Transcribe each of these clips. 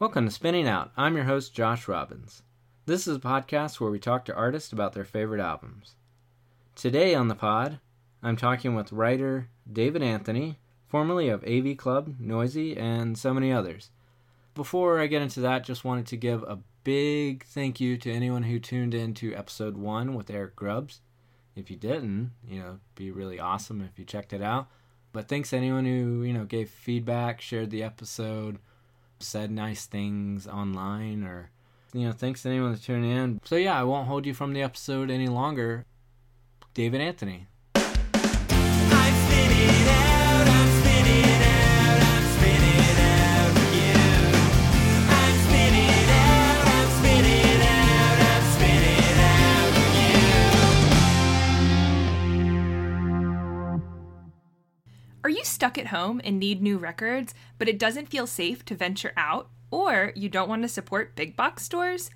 Welcome to Spinning Out. I'm your host, Josh Robbins. This is a podcast where we talk to artists about their favorite albums. Today on the pod, I'm talking with writer David Anthony, formerly of AV Club, Noisey, and so many others. Before I get into that, just wanted to give a big thank you to anyone who tuned in to episode one with Eric Grubbs. If you didn't, you know, be really awesome if you checked it out. But thanks to anyone who, you know, gave feedback, shared the episode, said nice things online or you know thanks to anyone that's tuning in. So yeah i won't hold you from the episode any longer. David anthony stuck at home and need new records, but it doesn't feel safe to venture out? Or you don't want to support big box stores?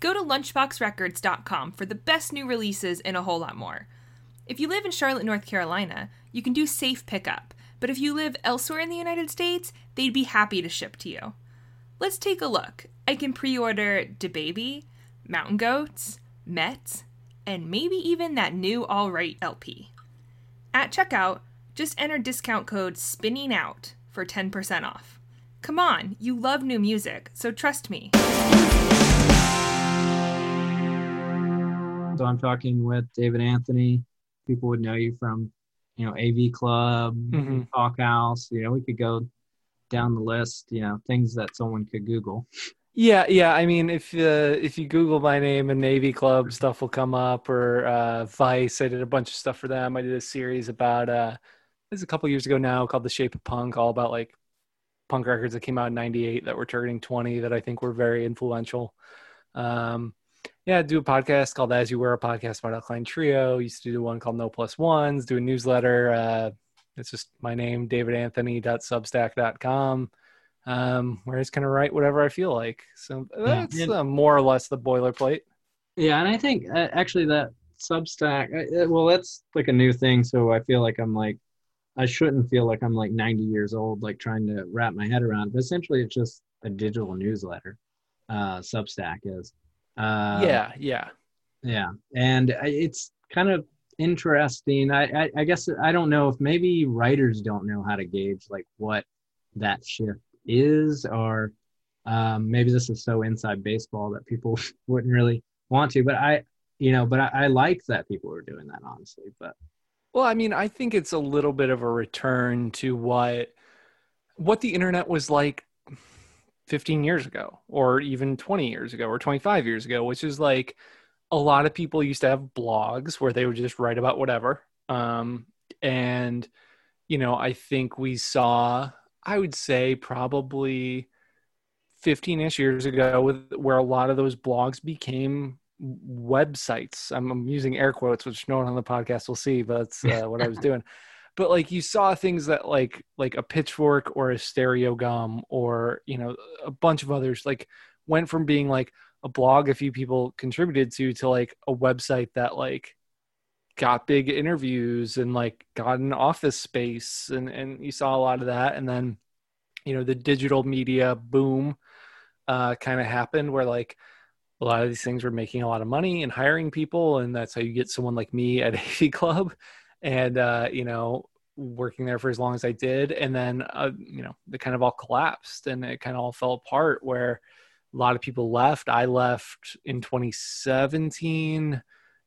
Go to lunchboxrecords.com for the best new releases and a whole lot more. If you live in Charlotte, North Carolina, you can do safe pickup, but if you live elsewhere in the United States, they'd be happy to ship to you. Let's take a look. I can pre order DaBaby, Mountain Goats, Met, and maybe even that new All Right LP. At checkout, just enter discount code SPINNING OUT for 10% off. Come on, you love new music, so trust me. So I'm talking with David Anthony. People would know you from, you know, AV Club, mm-hmm. Talkhouse. You know, we could go down the list. You know, things that someone could Google. Yeah, yeah. I mean, if uh, if you Google my name and AV Club, stuff will come up. Or uh, Vice, I did a bunch of stuff for them. I did a series about uh, this a couple years ago now called The Shape of Punk, all about like punk records that came out in 98 that were turning 20 that I think were very influential. Um, yeah, I do a podcast called As You Were, a podcast about Alkaline Trio. Used to do one called No Plus Ones, do a newsletter. Uh, it's just my name, davidanthony.substack.com, um, where I just kind of write whatever I feel like. So that's yeah. uh, more or less the boilerplate. Yeah, and I think uh, actually that Substack, uh, well, that's like a new thing. So I feel like I'm like I shouldn't feel like I'm like 90 years old, like trying to wrap my head around. But essentially, it's just a digital newsletter. Uh, Substack is. Uh, yeah, yeah, yeah, and it's kind of interesting. I, I, I guess I don't know if maybe writers don't know how to gauge like what that shift is, or um, maybe this is so inside baseball that people wouldn't really want to. But I, you know, but I, I like that people are doing that honestly. But well, I mean, I think it's a little bit of a return to what what the internet was like 15 years ago or even 20 years ago or 25 years ago, which is like a lot of people used to have blogs where they would just write about whatever. Um, and you know, I think we saw I would say probably 15ish years ago with where a lot of those blogs became websites. I'm, I'm, using air quotes, which no one on the podcast will see, but that's uh, what I was doing. But like you saw things that like like a pitchfork or a Stereogum or you know a bunch of others like went from being like a blog a few people contributed to to like a website that like got big interviews and like got an office space and and you saw a lot of that and then you know the digital media boom uh kind of happened where like a lot of these things were making a lot of money and hiring people and that's how you get someone like me at AV Club and uh, you know working there for as long as I did and then uh, you know it kind of all collapsed and it kind of all fell apart where a lot of people left. I left in 2017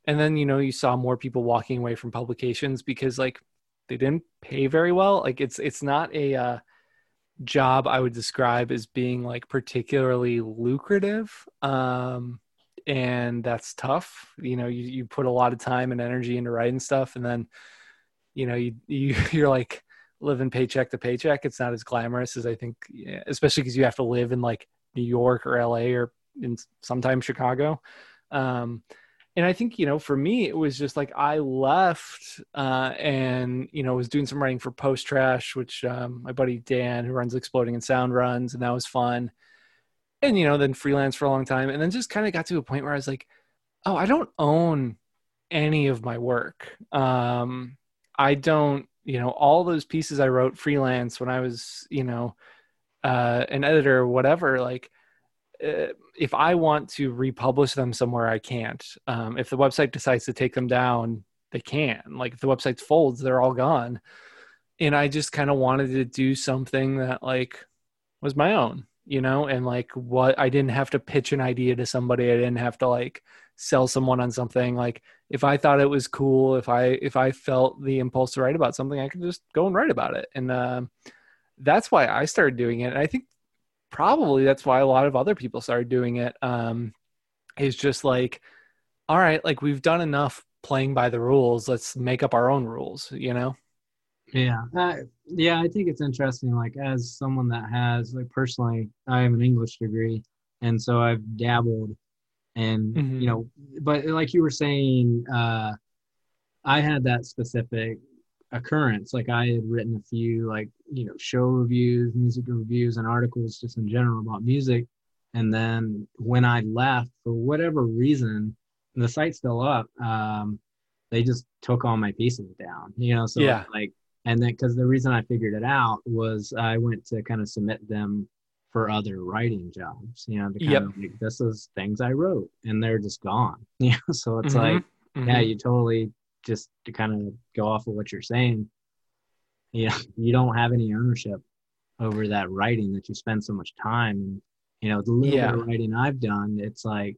and then you know you saw more people walking away from publications because like they didn't pay very well. Like it's it's not a uh, job I would describe as being like particularly lucrative. Um, and that's tough. You know, you, you put a lot of time and energy into writing stuff and then, you know, you, you you're like living paycheck to paycheck. It's not as glamorous as I think, especially because you have to live in like New York or LA or in sometimes Chicago. Um, and I think you know, for me, it was just like I left uh, and you know was doing some writing for Post Trash, which um, my buddy Dan, who runs Exploding in Sound, runs, and that was fun. And you know, then freelance for a long time, and then just kind of got to a point where I was like, oh, I don't own any of my work. Um, I don't, you know, all those pieces I wrote freelance when I was, you know, uh, an editor or whatever, like if I want to republish them somewhere, I can't. Um, if the website decides to take them down, they can. Like if the website folds, they're all gone. And I just kind of wanted to do something that like was my own, you know, and like what I didn't have to pitch an idea to somebody. I didn't have to like sell someone on something. Like if I thought it was cool, if I if I felt the impulse to write about something, I could just go and write about it. And uh, that's why I started doing it. And I think probably that's why a lot of other people started doing it. Um, is just like, all right, like we've done enough playing by the rules. Let's make up our own rules. You know? Yeah, uh, yeah. I think it's interesting. Like as someone that has, like personally, I have an English degree, and so I've dabbled, and mm-hmm. you know, but like you were saying, uh, I had that specific occurrence. Like I had written a few like, you know, show reviews, music reviews, and articles just in general about music. And then when I left, for whatever reason, the site's still up. Um, they just took all my pieces down, you know. So yeah. like, and then because the reason I figured it out was I went to kind of submit them for other writing jobs, you know, to kind yep. of like, this is things I wrote, and they're just gone, you know. So it's mm-hmm. like, mm-hmm. yeah, you totally just to kind of go off of what you're saying, you know, you don't have any ownership over that writing that you spend so much time. And, you know, the little yeah. bit of writing I've done, it's like,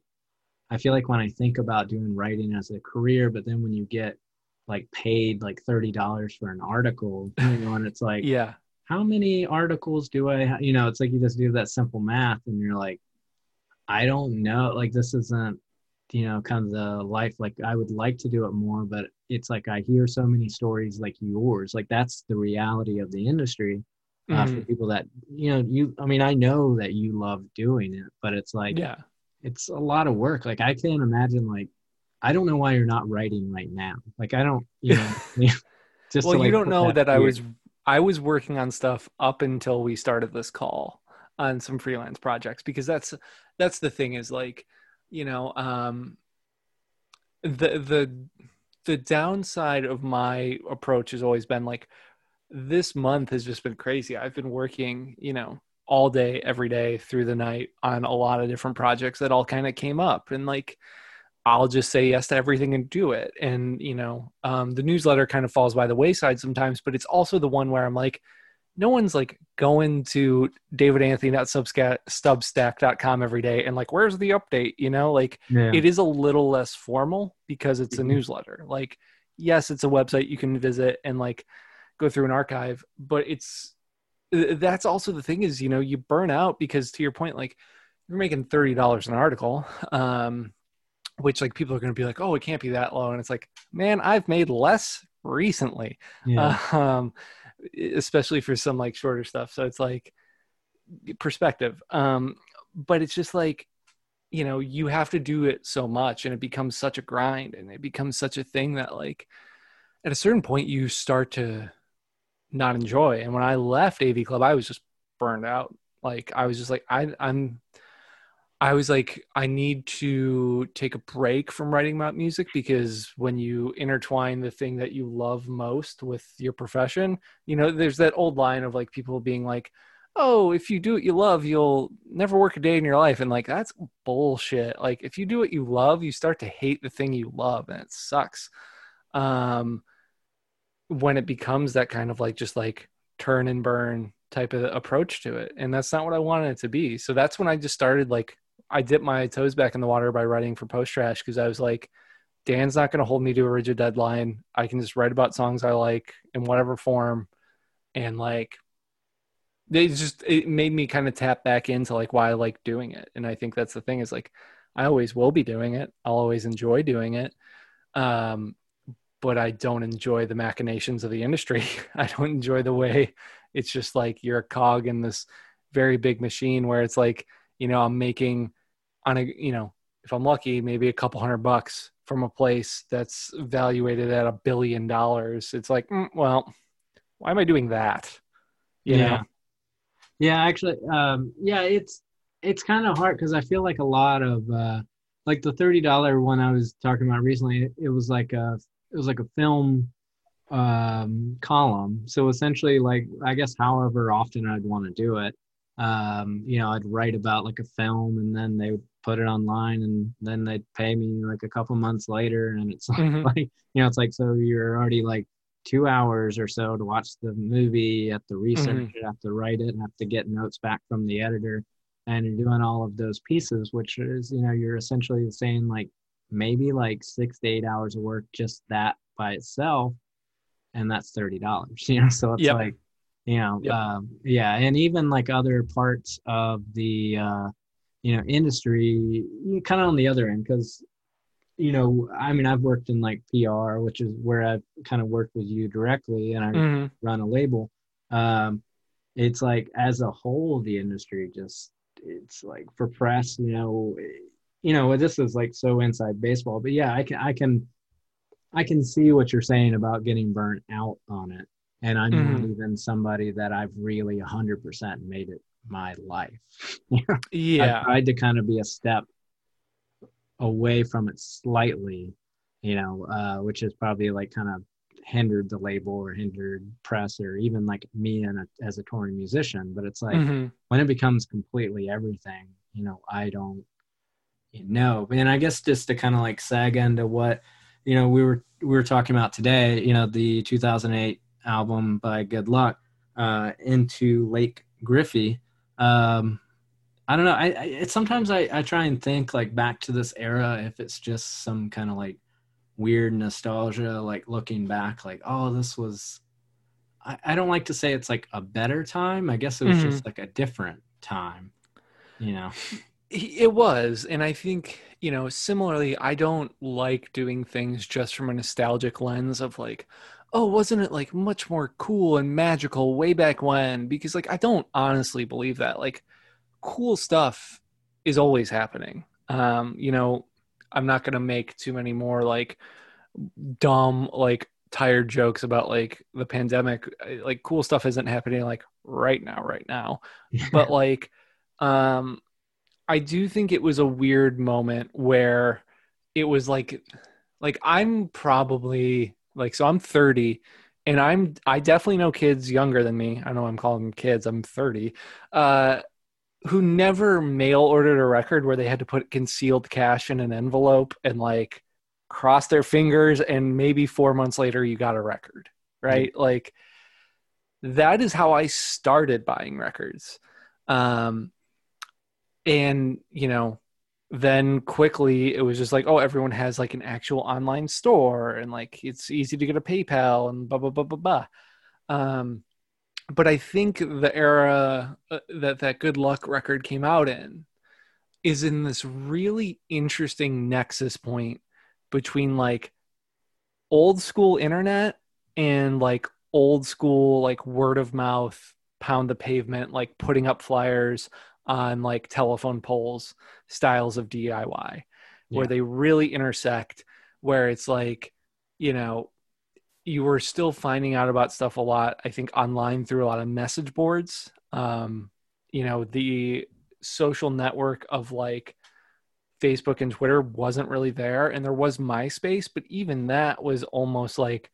I feel like when I think about doing writing as a career, but then when you get like paid like $30 for an article, you know, and it's like, yeah, how many articles do I, ha-? you know, it's like you just do that simple math and you're like, I don't know. Like, this isn't, you know, kind of the life. Like, I would like to do it more, but it's like I hear so many stories like yours. Like that's the reality of the industry uh, mm-hmm. for people that you know. You, I mean, I know that you love doing it, but it's like, yeah, it's a lot of work. Like I can't imagine. Like I don't know why you're not writing right now. Like I don't, you know. just well, like, you don't know that, that I was I was working on stuff up until we started this call on some freelance projects because that's that's the thing is like you know um the the the downside of my approach has always been like this month has just been crazy. I've been working, you know, all day, every day through the night on a lot of different projects that all kind of came up. And like, I'll just say yes to everything and do it. And, you know, um, the newsletter kind of falls by the wayside sometimes, but it's also the one where I'm like, no one's like going to davidanthony.substack.com every day and like where's the update you know like yeah. it is a little less formal because it's a mm-hmm. newsletter like yes it's a website you can visit and like go through an archive but it's that's also the thing is you know you burn out because to your point like you're making $30 an article um which like people are going to be like oh it can't be that low and it's like man i've made less recently yeah. um especially for some like shorter stuff. So it's like perspective. Um, but it's just like, you know, you have to do it so much and it becomes such a grind and it becomes such a thing that like at a certain point you start to not enjoy. And when I left AV Club, I was just burned out. Like I was just like, I, I'm I was like, I need to take a break from writing about music because when you intertwine the thing that you love most with your profession, you know, there's that old line of like people being like, oh, if you do what you love, you'll never work a day in your life. And like, that's bullshit. Like, if you do what you love, you start to hate the thing you love and it sucks. Um, when it becomes that kind of like just like turn and burn type of approach to it. And that's not what I wanted it to be. So that's when I just started like I dipped my toes back in the water by writing for Post Trash because I was like, Dan's not going to hold me to a rigid deadline. I can just write about songs I like in whatever form, and like, they just it made me kind of tap back into like why I like doing it. And I think that's the thing is like, I always will be doing it. I'll always enjoy doing it. Um, but I don't enjoy the machinations of the industry. I don't enjoy the way it's just like you're a cog in this very big machine where it's like you know i'm making on a you know if i'm lucky maybe a couple hundred bucks from a place that's valuated at a billion dollars. It's like mm, well why am i doing that? You yeah. know? yeah actually um yeah it's it's kind of hard because i feel like a lot of uh like the $30 one i was talking about recently it was like a it was like a film um column. So essentially like i guess however often i'd want to do it um, you know, I'd write about like a film and then they would put it online and then they'd pay me like a couple months later. And it's Mhm. like, you know, it's like, so you're already like two hours or so to watch the movie, have to research it, have to write it, have to get notes back from the editor. And you're doing all of those pieces, which is, you know, you're essentially saying like maybe like six to eight hours of work, just that by itself. And that's $30, you know? So it's Yep. like, you know Yep. um, yeah and even like other parts of the uh, you know industry kind of on the other end because you know i mean i've worked in like pr which is where i've kind of worked with you directly and i Mhm. run a label um, it's like as a whole the industry just it's like for press you know you know this is like so inside baseball but yeah i can i can i can see what you're saying about getting burnt out on it and i'm not Mhm. even somebody that i've really 100% made it my life Yeah. i've tried to kind of be a step away from it slightly you know uh, which is probably like kind of hindered the label or hindered press or even like me and a, as a touring musician but it's like Mhm. when it becomes completely everything you know i don't know and i guess just to kind of like sag into what you know we were we were talking about today you know the 2008 album by good luck uh into lake griffy um i don't know i, I it, sometimes I, I try and think like back to this era if it's just some kind of like weird nostalgia like looking back like oh this was I, I don't like to say it's like a better time i guess it was Mhm. just like a different time you know It was. And I think, you know, similarly, I don't like doing things just from a nostalgic lens of like, oh, wasn't it like much more cool and magical way back when? Because, like, I don't honestly believe that. Like, cool stuff is always happening. Um, you know, I'm not going to make too many more like dumb, like, tired jokes about like the pandemic. Like, cool stuff isn't happening like right now, right now but like um i do think it was a weird moment where it was like like i'm probably like so i'm 30 and i'm i definitely know kids younger than me. I know i'm calling them kids. I'm 30 uh who never mail ordered a record where they had to put concealed cash in an envelope and like cross their fingers and maybe four months later you got a record right? Like that is how I started buying records. Um, and, you know, then quickly it was just like, oh, everyone has like an actual online store and like it's easy to get a PayPal and blah, blah, blah, blah, blah. Um, but I think the era uh, that that Good Luck record came out in is in this really interesting nexus point between like old school internet and like old school like word of mouth pound the pavement like putting up flyers on like telephone poles styles of diy where Yeah. they really intersect where it's like you know you were still finding out about stuff a lot i think online through a lot of message boards. Um you know the social network of like facebook and twitter wasn't really there and there was myspace but even that was almost like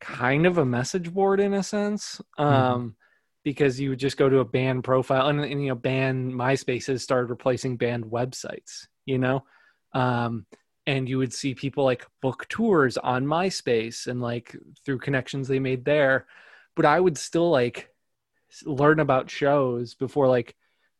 kind of a message board in a sense. Um because you would just go to a band profile and, and you know band myspace has started replacing band websites you know? Um and you would see people like book tours on myspace and like through connections they made there. But i would still like learn about shows before like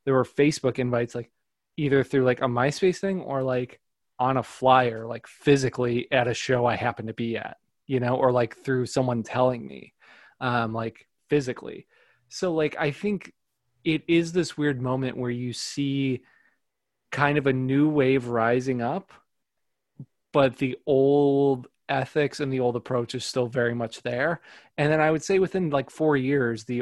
there were facebook invites like either through like a myspace thing or like on a flyer like physically at a show i happen to be at you know or like through someone telling me um like physically so like i think it is this weird moment where you see kind of a new wave rising up but the old ethics and the old approach is still very much there. And then i would say within like 4 years the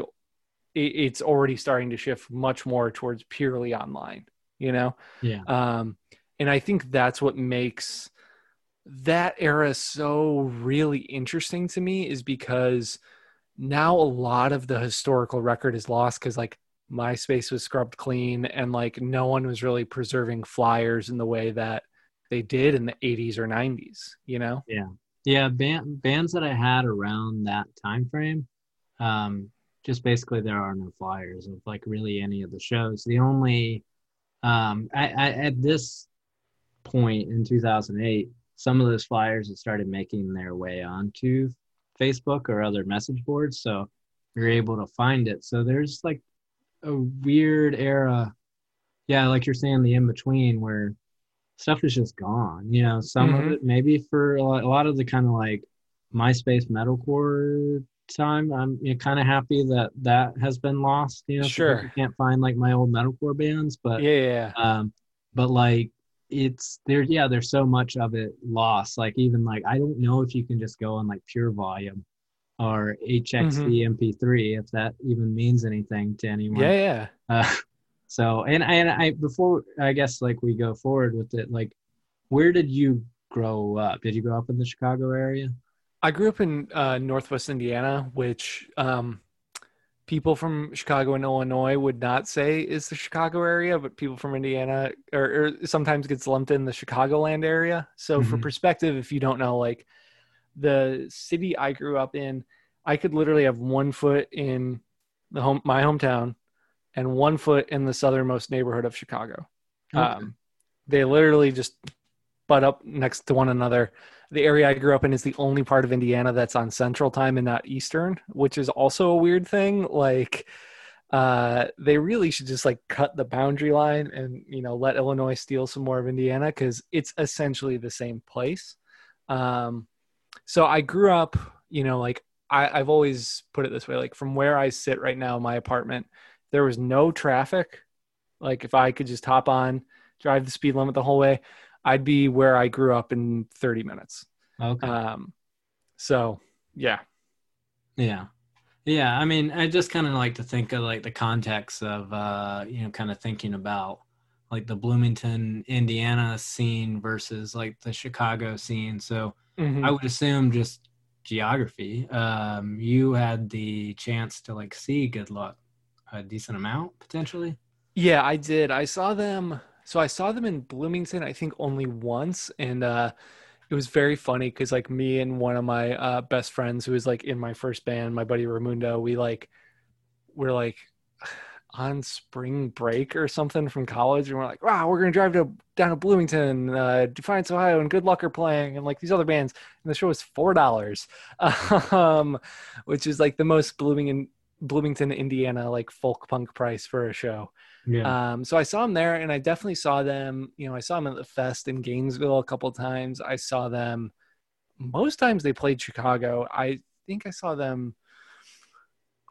it, it's already starting to shift much more towards purely online you know? Yeah. Um, and I think that's what makes that era so really interesting to me is because now a lot of the historical record is lost because like MySpace was scrubbed clean and like no one was really preserving flyers in the way that they did in the 80s or 90s, you know? yeah band, bands that i had around that time frame um just basically there are no flyers of like really any of the shows. The only um, I, I, at this point in 2008, some of those flyers had started making their way onto Facebook or other message boards, so you're able to find it. So there's like a weird era, yeah, like you're saying, the in between where stuff is just gone. You know, some mm-hmm. of it maybe for a lot, a lot of the kind of like MySpace metalcore time. I'm you know, kind of happy that that has been lost. You know, sure. You can't find like my old metalcore bands, but yeah, yeah. Um, but like it's there. Yeah, there's so much of it lost. Like even like I don't know if you can just go on like pure volume or HXC mm-hmm. MP3 if that even means anything to anyone. Yeah, yeah. Uh, so and and I before I guess like we go forward with it, like where did you grow up? Did you grow up in the Chicago area? I grew up in uh, Northwest Indiana, which um, people from Chicago and Illinois would not say is the Chicago area, but people from Indiana or, or sometimes gets lumped in the Chicagoland area. So, mm-hmm. for perspective, if you don't know, like the city I grew up in, I could literally have one foot in the home my hometown and one foot in the southernmost neighborhood of Chicago. Okay. Um, they literally just butt up next to one another the area I grew up in is the only part of Indiana that's on Central Time and not Eastern, which is also a weird thing. Like, uh, they really should just like cut the boundary line and you know let Illinois steal some more of Indiana because it's essentially the same place. Um, so I grew up, you know, like I, I've always put it this way: like from where I sit right now, in my apartment, there was no traffic. Like if I could just hop on, drive the speed limit the whole way, I'd be where I grew up in 30 minutes. Okay. Um, so yeah. Yeah. Yeah. I mean, I just kind of like to think of like the context of, uh, you know, kind of thinking about like the Bloomington, Indiana scene versus like the Chicago scene. So mm-hmm. I would assume just geography. Um, you had the chance to like see good luck a decent amount potentially. Yeah, I did. I saw them so I saw them in Bloomington, I think only once, and uh, it was very funny because like me and one of my uh, best friends who was like in my first band, my buddy Ramundo, we like we're like on spring break or something from college, and we're like, wow, we're gonna drive to down to Bloomington, uh, Defiance, Ohio, and Good Luck are playing, and like these other bands, and the show was four dollars, um, which is like the most Bloomington, Bloomington, Indiana like folk punk price for a show. Yeah. Um, so I saw them there, and I definitely saw them. You know, I saw them at the fest in Gainesville a couple times. I saw them most times they played Chicago. I think I saw them.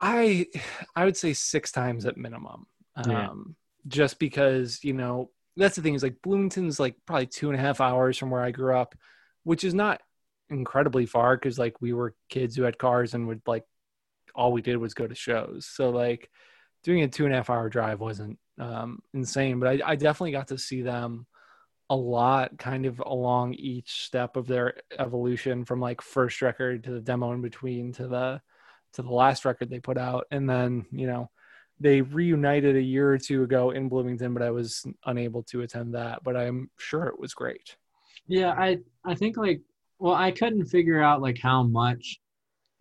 I I would say six times at minimum. Yeah. Um, just because you know that's the thing is like Bloomington's like probably two and a half hours from where I grew up, which is not incredibly far because like we were kids who had cars and would like all we did was go to shows. So like doing a two and a half hour drive wasn't um, insane, but I, I definitely got to see them a lot kind of along each step of their evolution from like first record to the demo in between to the to the last record they put out and then you know they reunited a year or two ago in bloomington but i was unable to attend that but i'm sure it was great yeah i i think like well i couldn't figure out like how much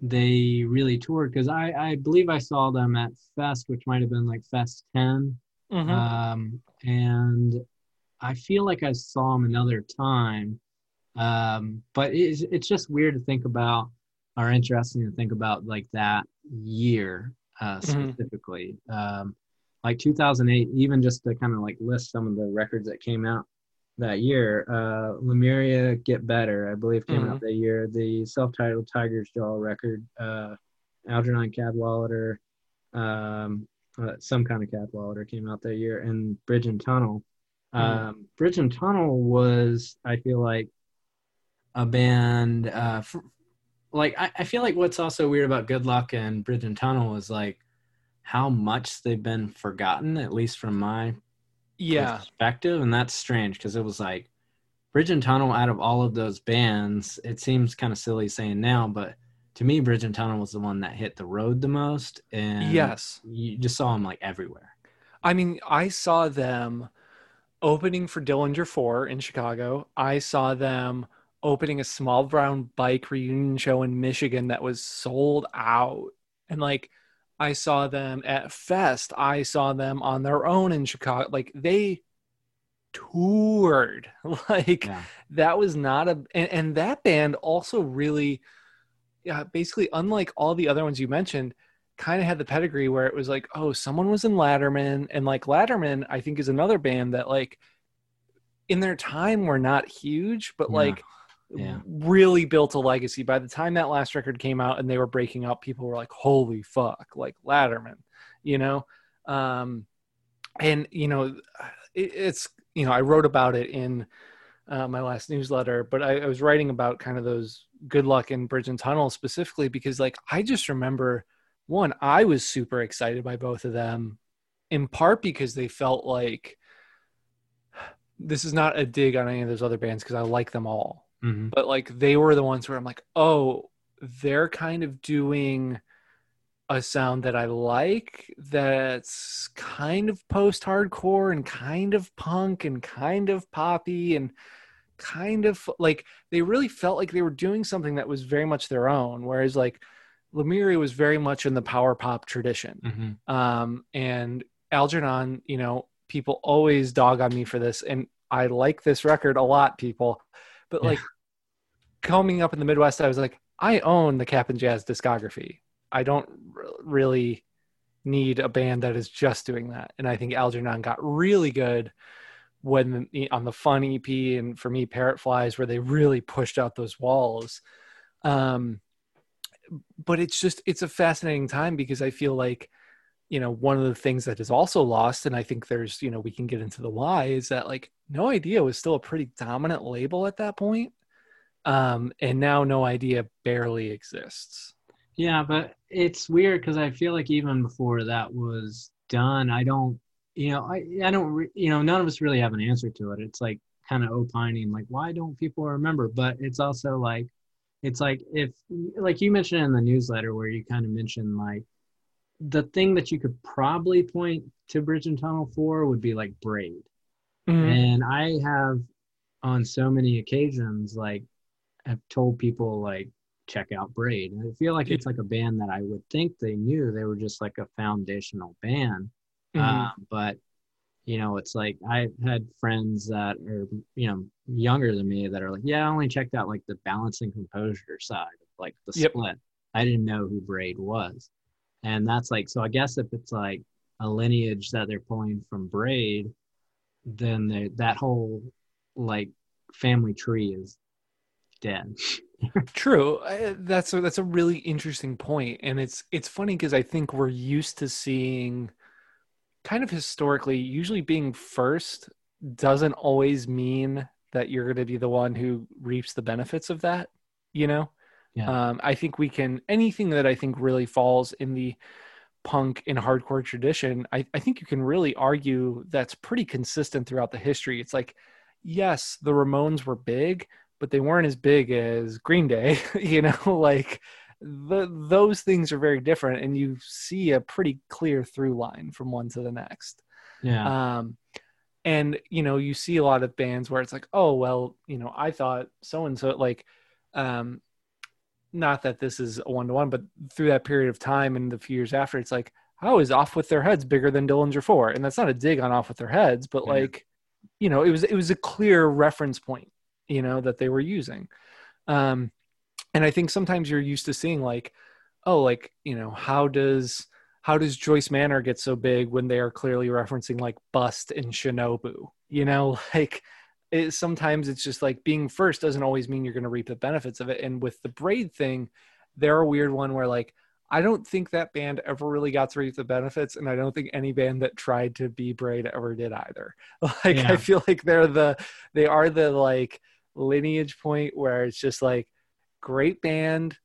they really toured because I, I believe I saw them at Fest, which might have been like Fest 10. Mm-hmm. Um, and I feel like I saw him another time. Um, but it's, it's just weird to think about or interesting to think about like that year uh, mm-hmm. specifically. Mm-hmm. Um, like 2008, even just to kind of like list some of the records that came out that year. Uh, Lemuria Get Better, I believe, came mm-hmm. out that year. The self-titled Tiger's Jaw record, uh, Algernon Cadwallader, um, uh, some kind of Cadwallader came out that year, and Bridge and Tunnel. Mm-hmm. Um, Bridge and Tunnel was, I feel like, a band. Uh, for, like I, I feel like what's also weird about Good Luck and Bridge and Tunnel is like how much they've been forgotten, at least from my yeah perspective, and that's strange because it was like Bridge and Tunnel out of all of those bands. It seems kind of silly saying now, but to me, Bridge and Tunnel was the one that hit the road the most, and yes, you just saw them like everywhere. I mean, I saw them opening for Dillinger Four in Chicago. I saw them opening a small brown bike reunion show in Michigan that was sold out, and like I saw them at Fest. I saw them on their own in Chicago. Like they toured. Like Yeah. that was not a and, and that band also really yeah, basically unlike all the other ones you mentioned, kind of had the pedigree where it was like, oh, someone was in Latterman and like Latterman I think is another band that like in their time were not huge, but Yeah. like Yeah. really built a legacy. By the time that last record came out and they were breaking up, people were like, "Holy fuck!" Like Latterman, you know. Um, and you know, it, it's you know, I wrote about it in uh, my last newsletter, but I, I was writing about kind of those good luck in Bridge and Tunnel specifically because, like, I just remember one, I was super excited by both of them, in part because they felt like this is not a dig on any of those other bands because I like them all Mm-hmm. but like they were the ones where I'm like, oh, they're kind of doing a sound that I like that's kind of post hardcore and kind of punk and kind of poppy and kind of like they really felt like they were doing something that was very much their own. Whereas like Lemuria was very much in the power pop tradition. Mm-hmm. Um, and Algernon, you know, people always dog on me for this, and I like this record a lot, people. But Yeah. like coming up in the Midwest, I was like, I own the Cap'n Jazz discography. I don't r- really need a band that is just doing that. And I think Algernon got really good when on the Fun EP and for me, Parrot Flies, where they really pushed out those walls. Um, but it's just it's a fascinating time because I feel like you know one of the things that is also lost and i think there's you know we can get into the why is that like no idea was still a pretty dominant label at that point um and now no idea barely exists Yeah, but it's weird because I feel like even before that was done, I don't, you know, I I don't, re- you know, none of us really have an answer to it. It's like kind of opining, like why don't people remember? But it's also like, it's like if, like you mentioned in the newsletter where you kind of mentioned like the thing that you could probably point to Bridge and Tunnel for would be like Braid. Mm-hmm. And I have on so many occasions like have told people like check out Braid. And I feel like it's like a band that I would think they knew they were just like a foundational band. Mhm. Um, but you know, it's like I had friends that are you know younger than me that are like, yeah, I only checked out like the balance and composure side of like the Yep. split. I didn't know who Braid was, and that's like so. I guess if it's like a lineage that they're pulling from Braid, then they, that whole like family tree is dead. True. I, that's a, that's a really interesting point, and it's it's funny because I think we're used to seeing, kind of historically, usually being first doesn't always mean that you're going to be the one who reaps the benefits of that. You know, Yeah. um, I think we can anything that I think really falls in the punk and hardcore tradition. I, I think you can really argue that's pretty consistent throughout the history. It's like, yes, the Ramones were big, but they weren't as big as Green Day, you know, like the those things are very different and you see a pretty clear through line from one to the next. Yeah. Um and you know, you see a lot of bands where it's like, oh well, you know, I thought so and so like um not that this is a one to one, but through that period of time and the few years after, it's like, how is off with their heads bigger than Dillinger Four? And that's not a dig on off with their heads, but Yeah. like, you know, it was it was a clear reference point, you know, that they were using. Um, and I think sometimes you're used to seeing like, oh, like you know, how does how does Joyce Manor get so big when they are clearly referencing like Bust and Shinobu? You know, like it, sometimes it's just like being first doesn't always mean you're going to reap the benefits of it. And with the braid thing, they're a weird one where like I don't think that band ever really got to reap the benefits, and I don't think any band that tried to be braid ever did either. Like Yeah. I feel like they're the they are the like lineage point where it's just like great band,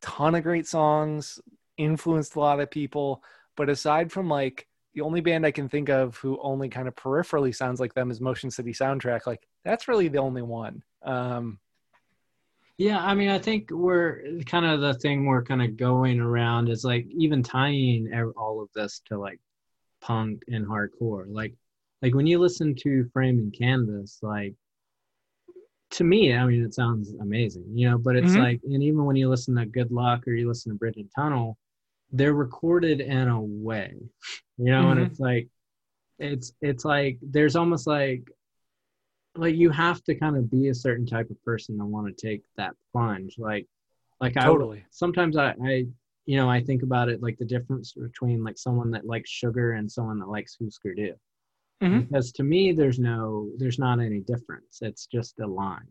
ton of great songs, influenced a lot of people, but aside from like the only band I can think of who only kind of peripherally sounds like them is Motion City Soundtrack. Like that's really the only one. Um, Yeah, I mean, I think we're kind of the thing we're kind of going around is like even tying all of this to like punk and hardcore. Like, like when you listen to Frame and Canvas, like to me, I mean, it sounds amazing, you know. But it's Mhm. like, and even when you listen to Good Luck or you listen to Bridge and Tunnel, they're recorded in a way, you know, and Mhm. it's like it's it's like there's almost like like you have to kind of be a certain type of person to want to take that plunge. Like like I Totally. sometimes I, I you know I think about it like the difference between like someone that likes sugar and someone that likes Husker Du. Mhm. Because to me there's no there's not any difference. It's just a line.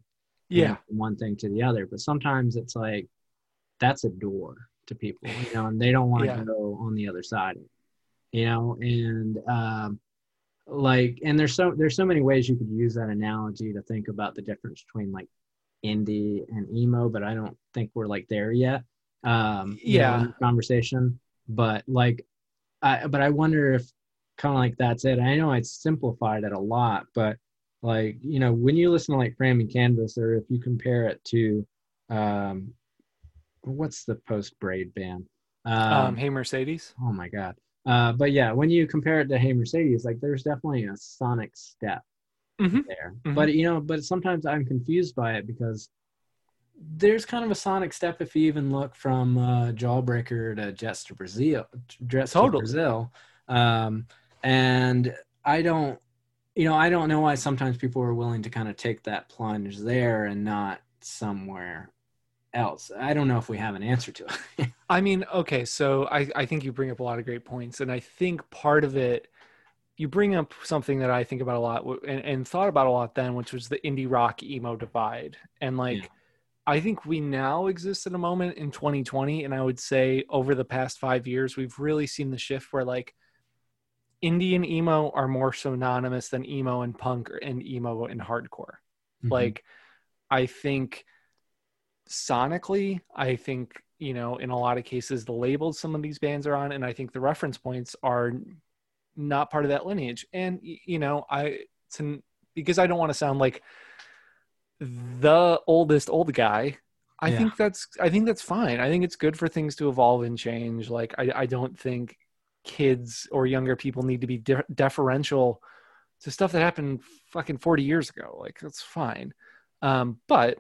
Yeah. one thing to the other. But sometimes it's like that's a door to people, you know, and they don't want to Yeah. go on the other side. You know, and um like and there's so there's so many ways you could use that analogy to think about the difference between like indie and emo, but I don't think we're like there yet. Um you know, Yeah. conversation. But like I but I wonder if kind of like that's it. I know I simplified it a lot, but like you know when you listen to like Frame and Canvas or if you compare it to um what's the post braid band um, Um, hey Mercedes. oh my god uh but yeah when you compare it to hey mercedes like there's definitely a sonic step Mhm. there Mhm. but you know but sometimes i'm confused by it because there's kind of a sonic step if you even look from uh jawbreaker to jets to brazil jets to brazil um and i don't you know i don't know why sometimes people are willing to kind of take that plunge there and not somewhere else i don't know if we have an answer to it I mean, okay, so I, I think you bring up a lot of great points. And I think part of it, you bring up something that I think about a lot and, and thought about a lot then, which was the indie rock emo divide. And like, Yeah. I think we now exist in a moment in 2020. And I would say over the past five years, we've really seen the shift where like indie and emo are more synonymous than emo and punk and emo and hardcore. Mm-hmm. Like, I think sonically, I think, you know, in a lot of cases, the labels some of these bands are on, and I think the reference points are not part of that lineage. And, you know, I, to, because I don't want to sound like the oldest old guy. I Yeah. think that's I think that's fine. I think it's good for things to evolve and change. Like I, I don't think kids or younger people need to be de- deferential to stuff that happened fucking 40 years ago. Like that's fine. Um, but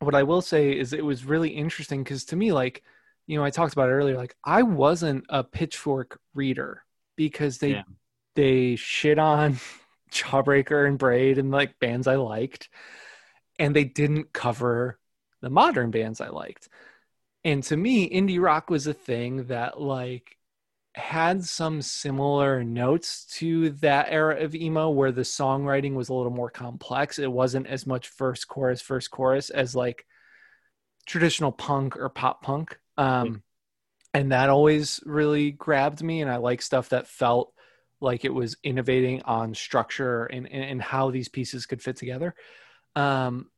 what I will say is it was really interesting because to me, like, you know, I talked about it earlier, like I wasn't a pitchfork reader because they Yeah. they shit on Jawbreaker and Braid and like bands I liked, and they didn't cover the modern bands I liked. And to me, indie rock was a thing that like had some similar notes to that era of emo where the songwriting was a little more complex. It wasn't as much first chorus, first chorus as like traditional punk or pop punk. Um, and that always really grabbed me. And I like stuff that felt like it was innovating on structure and, and, and how these pieces could fit together. Um,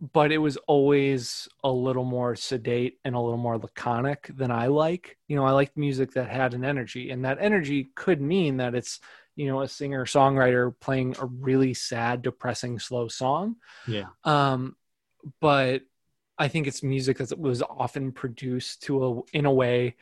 but it was always a little more sedate and a little more laconic than I like. You know, I like music that had an energy, and that energy could mean that it's, you know, a singer songwriter playing a really sad, depressing, slow song. yeah Um, but I think it's music that was often produced to a in a way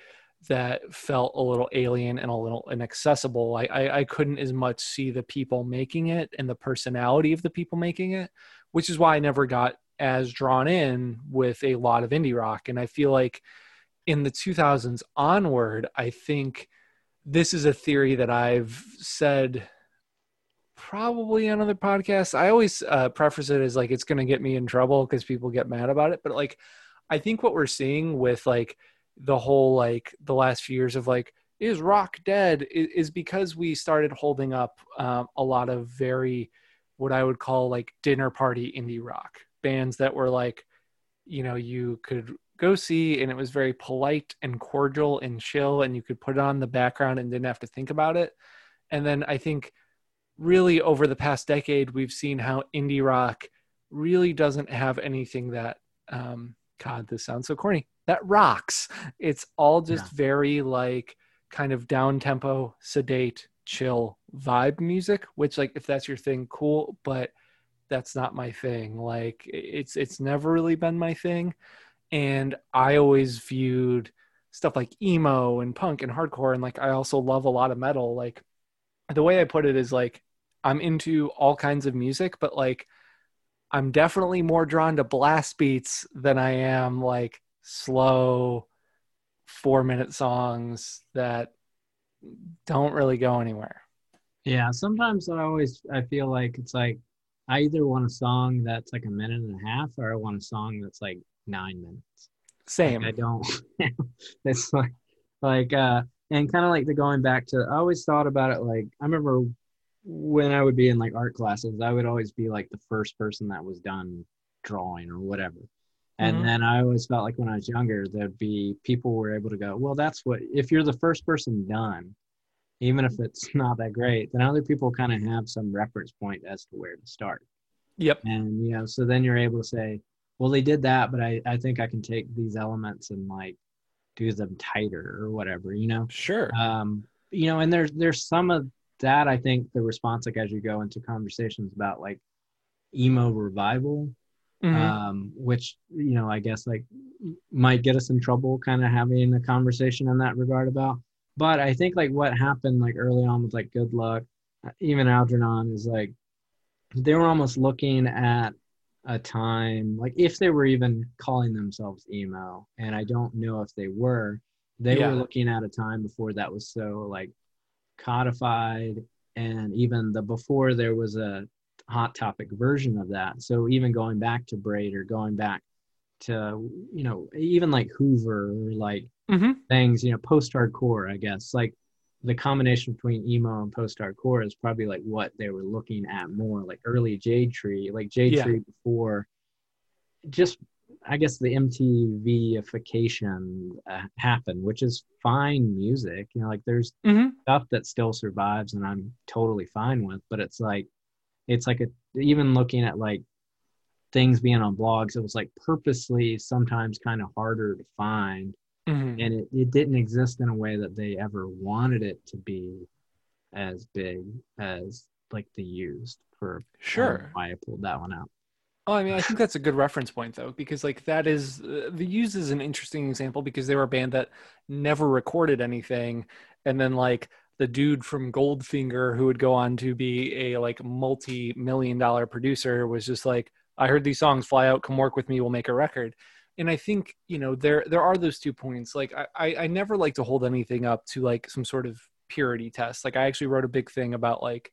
that felt a little alien and a little inaccessible. I, I I couldn't as much see the people making it and the personality of the people making it, which is why I never got as drawn in with a lot of indie rock. And I feel like in the 2000s onward, I think this is a theory that I've said probably on other podcasts. I always uh, preface it as like it's going to get me in trouble because people get mad about it. But like, I think what we're seeing with like the whole like the last few years of like is rock dead is, because we started holding up um, a lot of very what I would call like dinner party indie rock bands that were like, you know, you could go see and it was very polite and cordial and chill and you could put it on the background and didn't have to think about it. And then I think really over the past decade, we've seen how indie rock really doesn't have anything that, um, God, this sounds so corny, that rocks. It's all just Yeah. very like kind of down tempo, sedate, chill vibe music, which like if that's your thing, cool. But that's not my thing. Like it's it's never really been my thing. And I always viewed stuff like emo and punk and hardcore and like I also love a lot of metal. Like the way I put it is like I'm into all kinds of music, but like I'm definitely more drawn to blast beats than I am like slow four minute songs that don't really go anywhere. Yeah, sometimes I always I feel like it's like I either want a song that's like a minute and a half or I want a song that's like nine minutes. Same. Like I don't it's like like uh and kind of like the going back to I always thought about it like I remember when I would be in like art classes, I would always be like the first person that was done drawing or whatever. And Mhm. then I always felt like when I was younger, there'd be people were able to go, well, that's what, if you're the first person done, even if it's not that great, then other people kind of have some reference point as to where to start. Yep. And, you know, so then you're able to say, well, they did that, but I, I think I can take these elements and like do them tighter or whatever, you know? Sure. um, you know, and there's there's some of that I think the response like as you go into conversations about like emo revival, Mhm. um, which you know I guess like might get us in trouble kind of having a conversation in that regard about. But I think like what happened like early on with like Good Luck, uh, even Algernon is like they were almost looking at a time like if they were even calling themselves emo, and I don't know if they were. They Yeah. were looking at a time before that was so like codified and even the before there was a hot topic version of that so even going back to braid or going back to you know even like hoover or like Mhm. things you know post hardcore i guess like the combination between emo and post hardcore is probably like what they were looking at more like early jade tree like jade Yeah. tree before just i guess the mtvification uh, happened which is fine music you know like there's Mhm. stuff that still survives and I'm totally fine with. But it's like, it's like a, even looking at like things being on blogs, it was like purposely sometimes kind of harder to find. Mhm. And it, it didn't exist in a way that they ever wanted it to be as big as like the used for know Sure. why I pulled that one out. Oh, I mean, I think that's a good reference point though, because like that is uh, the Used is an interesting example because they were a band that never recorded anything, and then like the dude from Goldfinger who would go on to be a like multi-million dollar producer was just like, I heard these songs, fly out, come work with me, we'll make a record. And I think you know there there are those two points. Like I I, never like to hold anything up to like some sort of purity test. Like I actually wrote a big thing about like,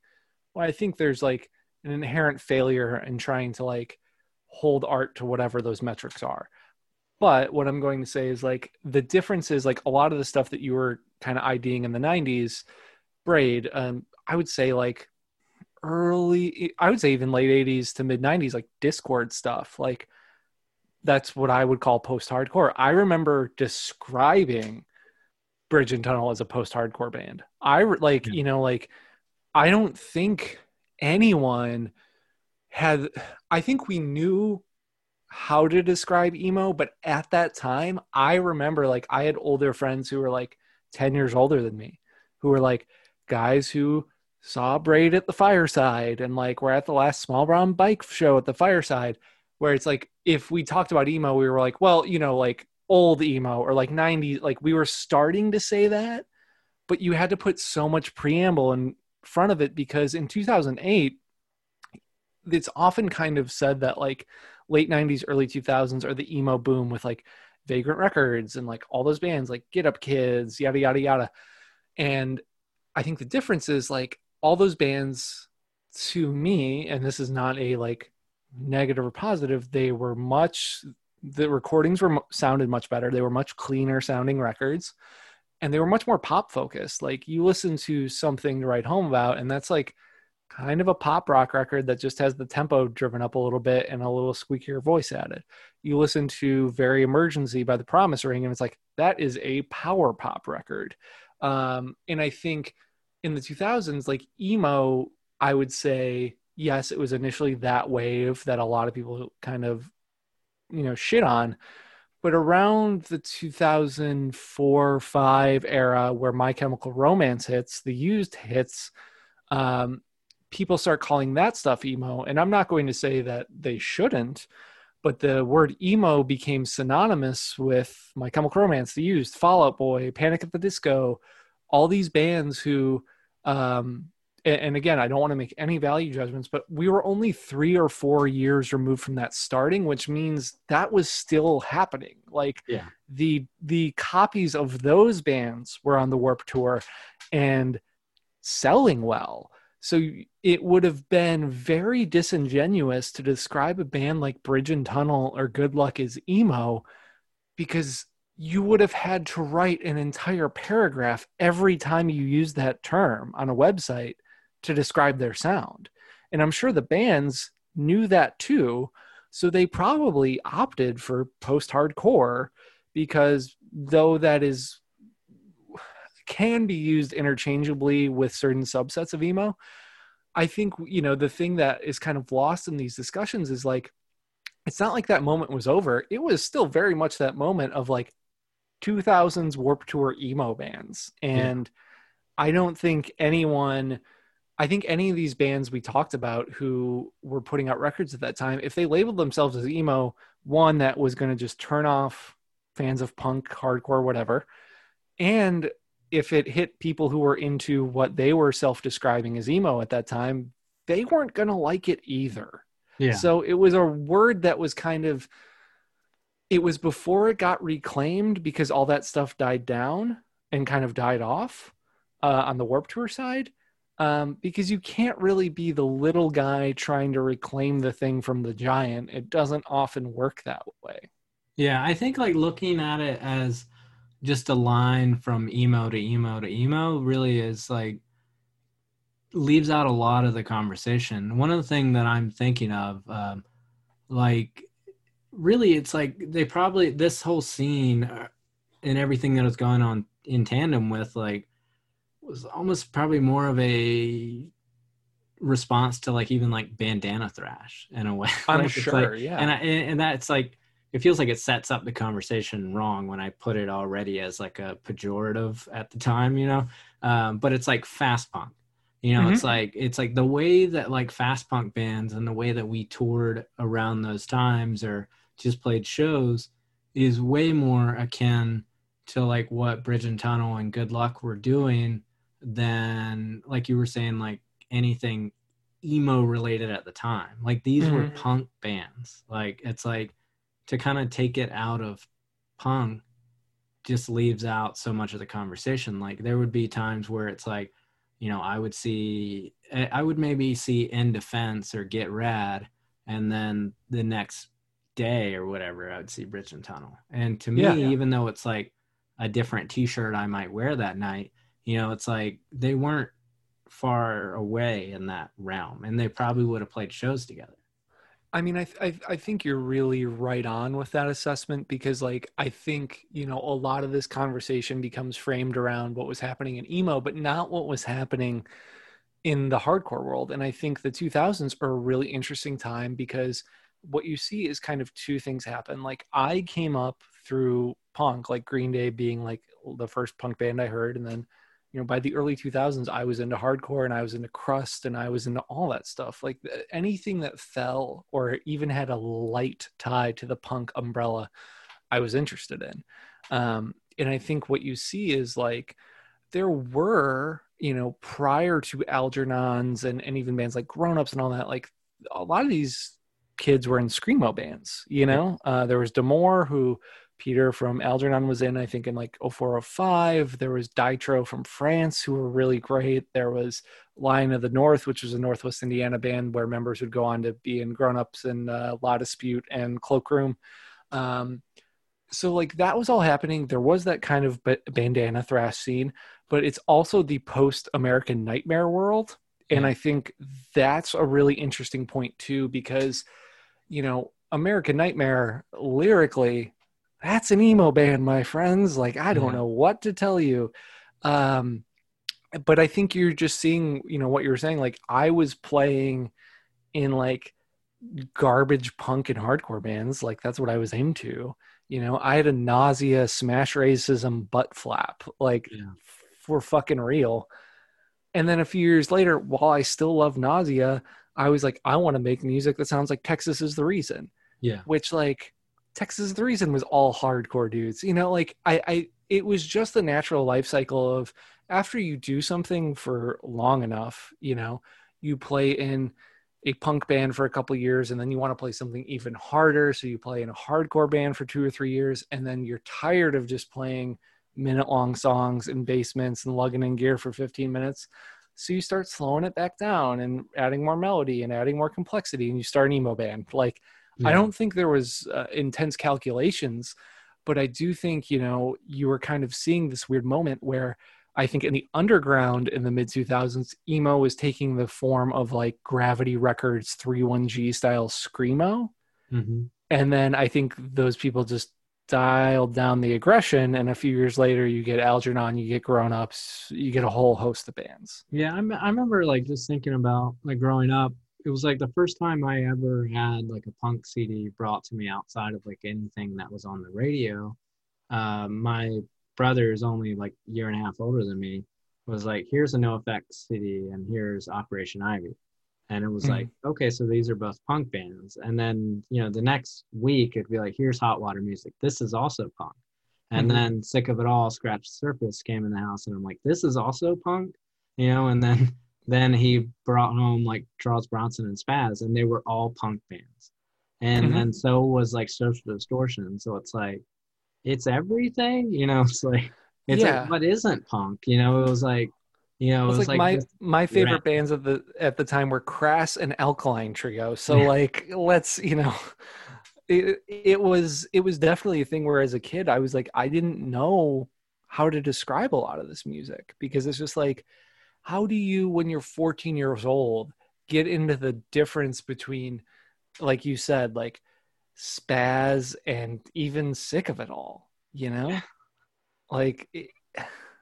well, I think there's like an inherent failure in trying to like hold art to whatever those metrics are. But what I'm going to say is like the difference is like a lot of the stuff that you were kind of IDing in the 90s, Braid, um, I would say like early, I would say even late 80s to mid 90s, like Dischord stuff. Like that's what I would call post hardcore. I remember describing Bridge and Tunnel as a post hardcore band. I like, Yeah. you know, like I don't think anyone had I think we knew how to describe emo, but at that time, I remember like I had older friends who were like 10 years older than me, who were like guys who saw Braid at the fireside and like we're at the last small brown bike show at the fireside, where it's like if we talked about emo, we were like, well, you know, like old emo or like 90s, like we were starting to say that, but you had to put so much preamble in front of it because in 2008 it's often kind of said that like late 90s early 2000s are the emo boom with like vagrant records and like all those bands like get up kids yada yada yada. And i think the difference is like all those bands to me and this is not a like negative or positive they were much the recordings were sounded much better they were much cleaner sounding records and they were much more pop focused like you listen to something to write home about and that's like kind of a pop rock record that just has the tempo driven up a little bit and a little squeakier voice added. You listen to Very Emergency by the Promise Ring, and it's like that is a power pop record. Um, and I think in the 2000s, like emo, I would say, yes, it was initially that wave that a lot of people kind of, you know, shit on. But around the 2004 5 era, where My Chemical Romance hits, the used hits, um, people start calling that stuff emo. And I'm not going to say that they shouldn't, but the word emo became synonymous with My Chemical Romance, The Used, Fall Out Boy, Panic at the Disco, all these bands who um, and again, I don't want to make any value judgments, but we were only three or four years removed from that starting, which means that was still happening. Like Yeah. the the copies of those bands were on the Warped Tour and selling well. So it would have been very disingenuous to describe a band like Bridge and Tunnel or Good Luck as emo because you would have had to write an entire paragraph every time you use that term on a website to describe their sound. And I'm sure the bands knew that too. So they probably opted for post hardcore because though that is can be used interchangeably with certain subsets of emo, I think you know the thing that is kind of lost in these discussions is like it's not like that moment was over. It was still very much that moment of like 2000s Warped Tour emo bands. And I don't think anyone, I think any of these bands we talked about who were putting out records at that time, if they labeled themselves as emo, one that was going to just turn off fans of punk, hardcore, whatever. And if it hit people who were into what they were self describing as emo at that time, they weren't going to like it either. Yeah. So it was a word that was kind of it was before it got reclaimed because all that stuff died down and kind of died off uh, on the Warped Tour side. Um, because you can't really be the little guy trying to reclaim the thing from the giant. It doesn't often work that way. Yeah, I think like looking at it as just a line from emo to emo to emo really is like leaves out a lot of the conversation. One of the things that I'm thinking of, um, like, really, it's like they probably this whole scene uh, and everything that was going on in tandem with like was almost probably more of a response to like even like bandana thrash in a way. I'm Like, sure, like- yeah. and I, and that's like it feels like it sets up the conversation wrong when I put it already as like a pejorative at the time, you know. Um, but it's like fast punk, you know. It's like it's like the way that like fast punk bands and the way that we toured around those times or just played shows is way more akin to like what Bridge and Tunnel and Good Luck were doing than like you were saying like anything emo related at the time. Like these were Mhm. punk bands. Like it's like to kind of take it out of punk just leaves out so much of the conversation. Like there would be times where it's like, you know, I would see, I would maybe see In Defense or Get Rad, and then the next day or whatever, I would see Bridge and Tunnel. And to me, Yeah. even though it's like a different T-shirt I might wear that night, you know, it's like they weren't far away in that realm, and they probably would have played shows together. I mean, I, th- I I think you're really right on with that assessment because, like, I think you know a lot of this conversation becomes framed around what was happening in emo, but not what was happening in the hardcore world. And I think the 2000s are a really interesting time because what you see is kind of two things happen. Like, I came up through punk, like Green Day being like the first punk band I heard, and then you know by the early 2000s i was into hardcore and i was into crust and i was into all that stuff. Like anything that fell or even had a light tie to the punk umbrella i was interested in. Um, and i think what you see is like there were you know prior to algernons and, and even bands like grown ups and all that like a lot of these kids were in screamo bands you know? Uh, there was demore who Peter from Algernon was in, I think, in like 0405. There was Daïtro from France, who were really great. There was Lion of the North, which was a Northwest Indiana band where members would go on to be in Grown Ups and uh, La Dispute and Cloakroom. Um, so, like, that was all happening. There was that kind of ba- bandana thrash scene, but it's also the post American Nightmare world. And I think that's a really interesting point, too, because, you know, American Nightmare lyrically that's an emo band my friends. Like i don't Yeah. know what to tell you. Um but i think you're just seeing you know what you were saying. Like i was playing in like garbage punk and hardcore bands. Like that's what i was into. You know i had a nausea smash racism butt flap like Yeah. for fucking real. And then a few years later while i still love nausea i was like i want to make music that sounds like texas is the reason. Yeah. which like Texas the reason was all hardcore dudes. You know, like I, I it was just the natural life cycle of after you do something for long enough, you know, you play in a punk band for a couple years and then you want to play something even harder so you play in a hardcore band for 2 or 3 years and then you're tired of just playing minute long songs in basements and lugging in gear for 15 minutes so you start slowing it back down and adding more melody and adding more complexity and you start an emo band like yeah. i don't think there was uh, intense calculations but i do think you know you were kind of seeing this weird moment where I think in the underground in the mid 2000s, emo was taking the form of like Gravity Records 31G style screamo. Mm-hmm. And then I think those people just dialed down the aggression. And a few years later, you get Algernon, you get Grown Ups, you get a whole host of bands. Yeah, I, m- I remember like just thinking about like growing up. It was like the first time I ever had like a punk CD brought to me outside of like anything that was on the radio. Uh, my brother is only like a year and a half older than me was like here's a NOFX CD and here's operation ivy and it was mm-hmm. like okay so these are both punk bands and then you know the next week it'd be like here's hot water music this is also punk and mm-hmm. then sick of it all scratch the surface came in the house and i'm like this is also punk you know and then then he brought home like charles bronson and spazz and they were all punk bands and mm-hmm. then so was like social distortion so it's like it's everything. You know, it's like it's yeah. like what isn't punk? You know, it was like you know, it was, it was like, like, my my favorite rap. bands of the at the time were Crass and Alkaline Trio. So like, let's you know, it it was it was definitely a thing where as a kid I was like I didn't know how to describe a lot of this music because it's just like how do you when you're 14 years old get into the difference between like you said like spazz and even sick of it all you know? Like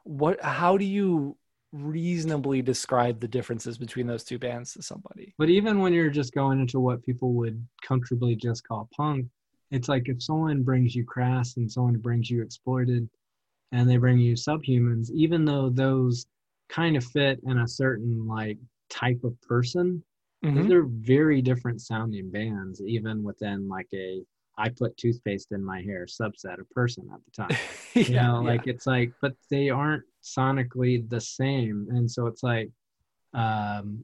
what how do you reasonably describe the differences between those two bands to somebody? But even when you're just going into what people would comfortably just call punk it's like if someone brings you crass and someone brings you exploited and they bring you subhumans even though those kind of fit in a certain like type of person Mm-hmm. They're very different sounding bands, even within like a I put toothpaste in my hair subset of person at the time. yeah, you know, like yeah. it's like, but they aren't sonically the same. And so it's like, um,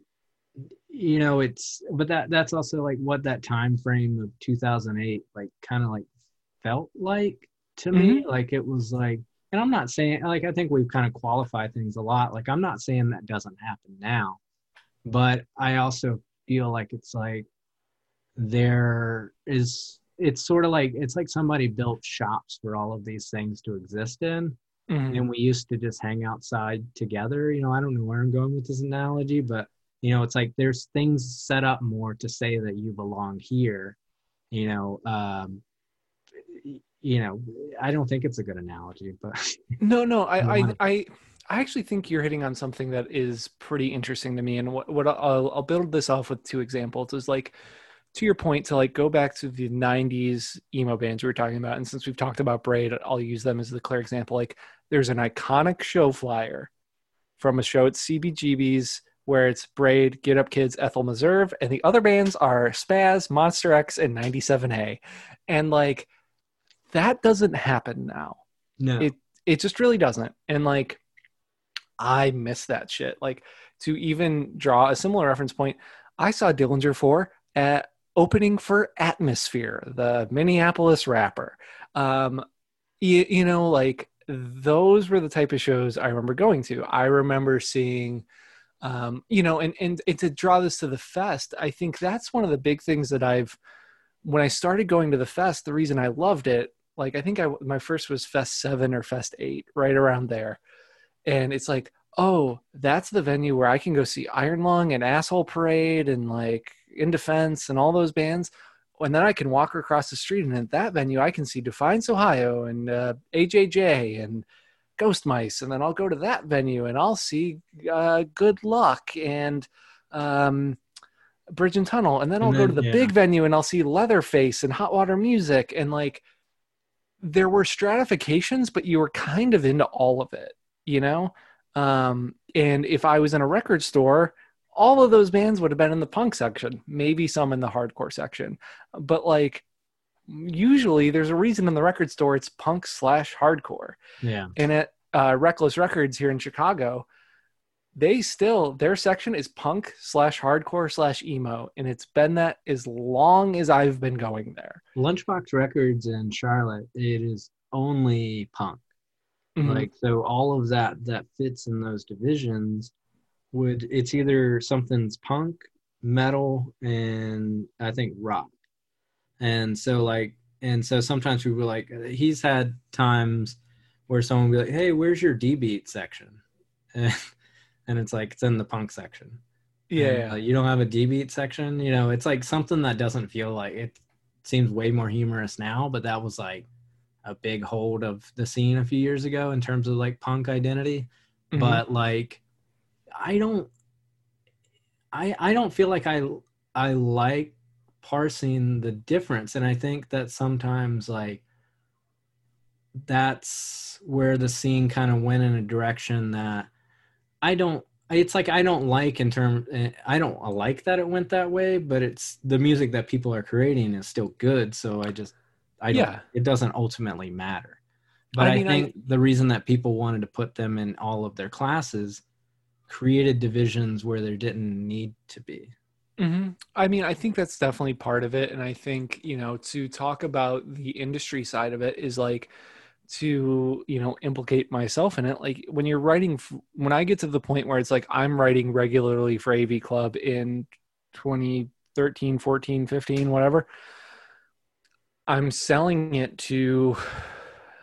you know, it's, but that, that's also like what that time frame of 2008, like kind of like felt like to mm-hmm. me. Like it was like, and I'm not saying, like, I think we've kind of qualified things a lot. Like, I'm not saying that doesn't happen now, but I also feel like it's like there is it's sort of like it's like somebody built shops for all of these things to exist in mm-hmm. and we used to just hang outside together you know i don't know where i'm going with this analogy but you know it's like there's things set up more to say that you belong here you know um you know i don't think it's a good analogy but no no i i, I I actually think you're hitting on something that is pretty interesting to me. And what, what I'll, I'll build this off with two examples is like, to your point, to like go back to the 90s emo bands we were talking about. And since we've talked about Braid, I'll use them as the clear example. Like, there's an iconic show flyer from a show at CBGB's where it's Braid, Get Up Kids, Ethel Meserve, and the other bands are Spazz, Monster X, and 97A. And like, that doesn't happen now. No. It, it just really doesn't. And like, I miss that shit. Like to even draw a similar reference point, I saw Dillinger 4 at opening for Atmosphere, the Minneapolis rapper. Um, you, you know, like those were the type of shows I remember going to. I remember seeing, um, you know, and, and, and to draw this to the fest, I think that's one of the big things that I've, when I started going to the fest, the reason I loved it, like I think I, my first was Fest 7 or Fest 8, right around there. And it's like oh that's the venue where i can go see iron lung and asshole parade and like in defense and all those bands. And then i can walk across the street and at that venue i can see defiance ohio and uh, ajj and ghost mice. And then i'll go to that venue and i'll see uh, good luck and um, bridge and tunnel. And then i'll and then, go to the yeah. big venue and i'll see leatherface and hot water music. And like there were stratifications but you were kind of into all of it you know? Um, and if I was in a record store, all of those bands would have been in the punk section, maybe some in the hardcore section. But like usually there's a reason in the record store it's punk slash hardcore. Yeah. And at uh, Reckless Records here in Chicago, they still their section is punk slash hardcore slash emo, and it's been that as long as I've been going there. Lunchbox Records in Charlotte, it is only punk. Mhm. Like so all of that that fits in those divisions would it's either something's punk, metal, and I think rock. And so like and so sometimes we were like he's had times where someone would be like, Hey, where's your D beat section? And, and it's like it's in the punk section. yeah, And, uh, you don't have a D beat section. You know, it's like something that doesn't feel like it seems way more humorous now, but that was like a big hold of the scene a few years ago in terms of like punk identity. Mhm. But like, I don't, I I don't feel like I I like parsing the difference, and I think that sometimes like that's where the scene kind of went in a direction that I don't it's like I don't like in term I don't like that it went that way, but it's the music that people are creating is still good, so I just I don't Yeah. it doesn't ultimately matter. But I I, mean, I- think the reason that people wanted to put them in all of their classes created divisions where there didn't need to be. hmm I mean, I think that's definitely part of it. And I think, you know, to talk about the industry side of it is like to, you know, implicate myself in it. Like when you're writing, when I get to the point where it's like I'm writing regularly for AV Club in 2013, 14, 15, whatever, I'm selling it to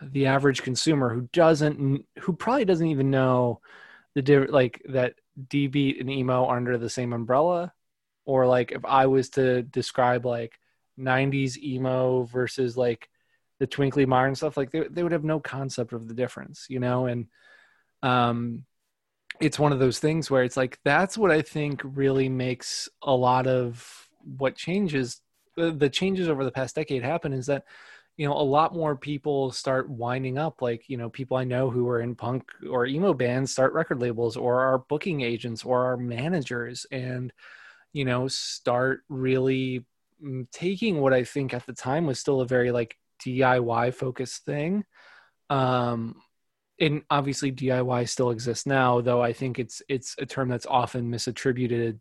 the average consumer who doesn't, who probably doesn't even know the like that D beat and emo are under the same umbrella or like if I was to describe like 90s emo versus like the twinkly modern stuff, like they, they would have no concept of the difference, you know? And um, it's one of those things where it's like, that's what I think really makes a lot of what changes, the, the changes over the past decade happen is that, you know, a lot more people start winding up like, you know, people I know who are in punk or emo bands start record labels or are booking agents or are managers and, you know start really mm, taking what i think at the time was still a very like diy focused thing. Um and obviously diy still exists now though i think it's it's a term that's often misattributed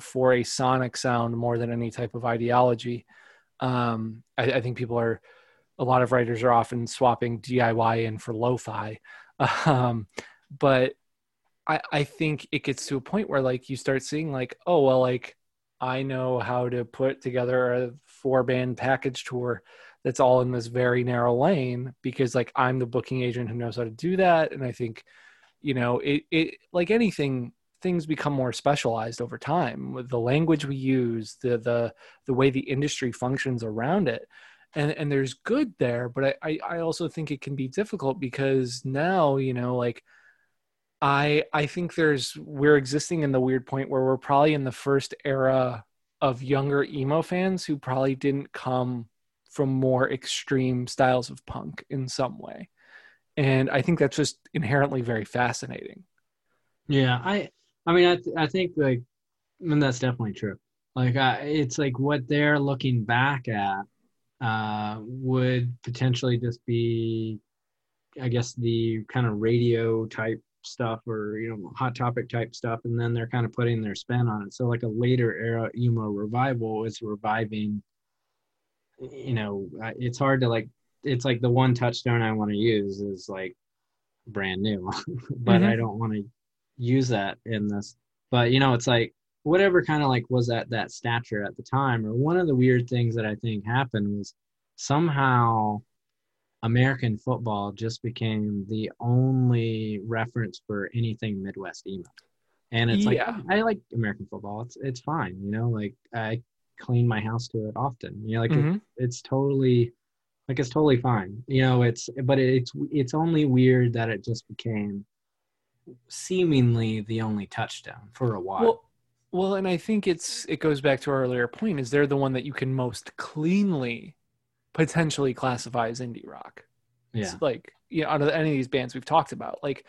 for a sonic sound more than any type of ideology. Um i, I think people are a lot of writers are often swapping diy in for lo-fi. Um but I, I think it gets to a point where like you start seeing like oh well like i know how to put together a four band package tour that's all in this very narrow lane because like i'm the booking agent who knows how to do that. And i think you know it, it like anything things become more specialized over time with the language we use the the the way the industry functions around it. And and there's good there but i i, also think it can be difficult because now you know like I I think there's we're existing in the weird point where we're probably in the first era of younger emo fans who probably didn't come from more extreme styles of punk in some way. And I think that's just inherently very fascinating. Yeah, I I mean I th- I think like I mean that's definitely true. Like I, it's like what they're looking back at uh would potentially just be I guess the kind of radio type stuff or you know hot topic type stuff and then they're kind of putting their spin on it. So like a later era emo revival is reviving you know it's hard to like it's like the one touchstone I want to use is like brand new but I Mhm. don't want to use that in this but you know it's like whatever kind of like was at that stature at the time or one of the weird things that i think happened was somehow american football just became the only reference for anything midwest emo and it's Yeah. like i like american football it's it's fine you know like i clean my house to it often you know like it- Mhm. it's totally like it's totally fine you know it's but it's it's only weird that it just became seemingly the only touchdown for a while Well, well, and I think it's it goes back to our earlier point. Is they're the one that you can most cleanly potentially classify as indie rock. yeah It's like you know, out of any of these bands we've talked about, like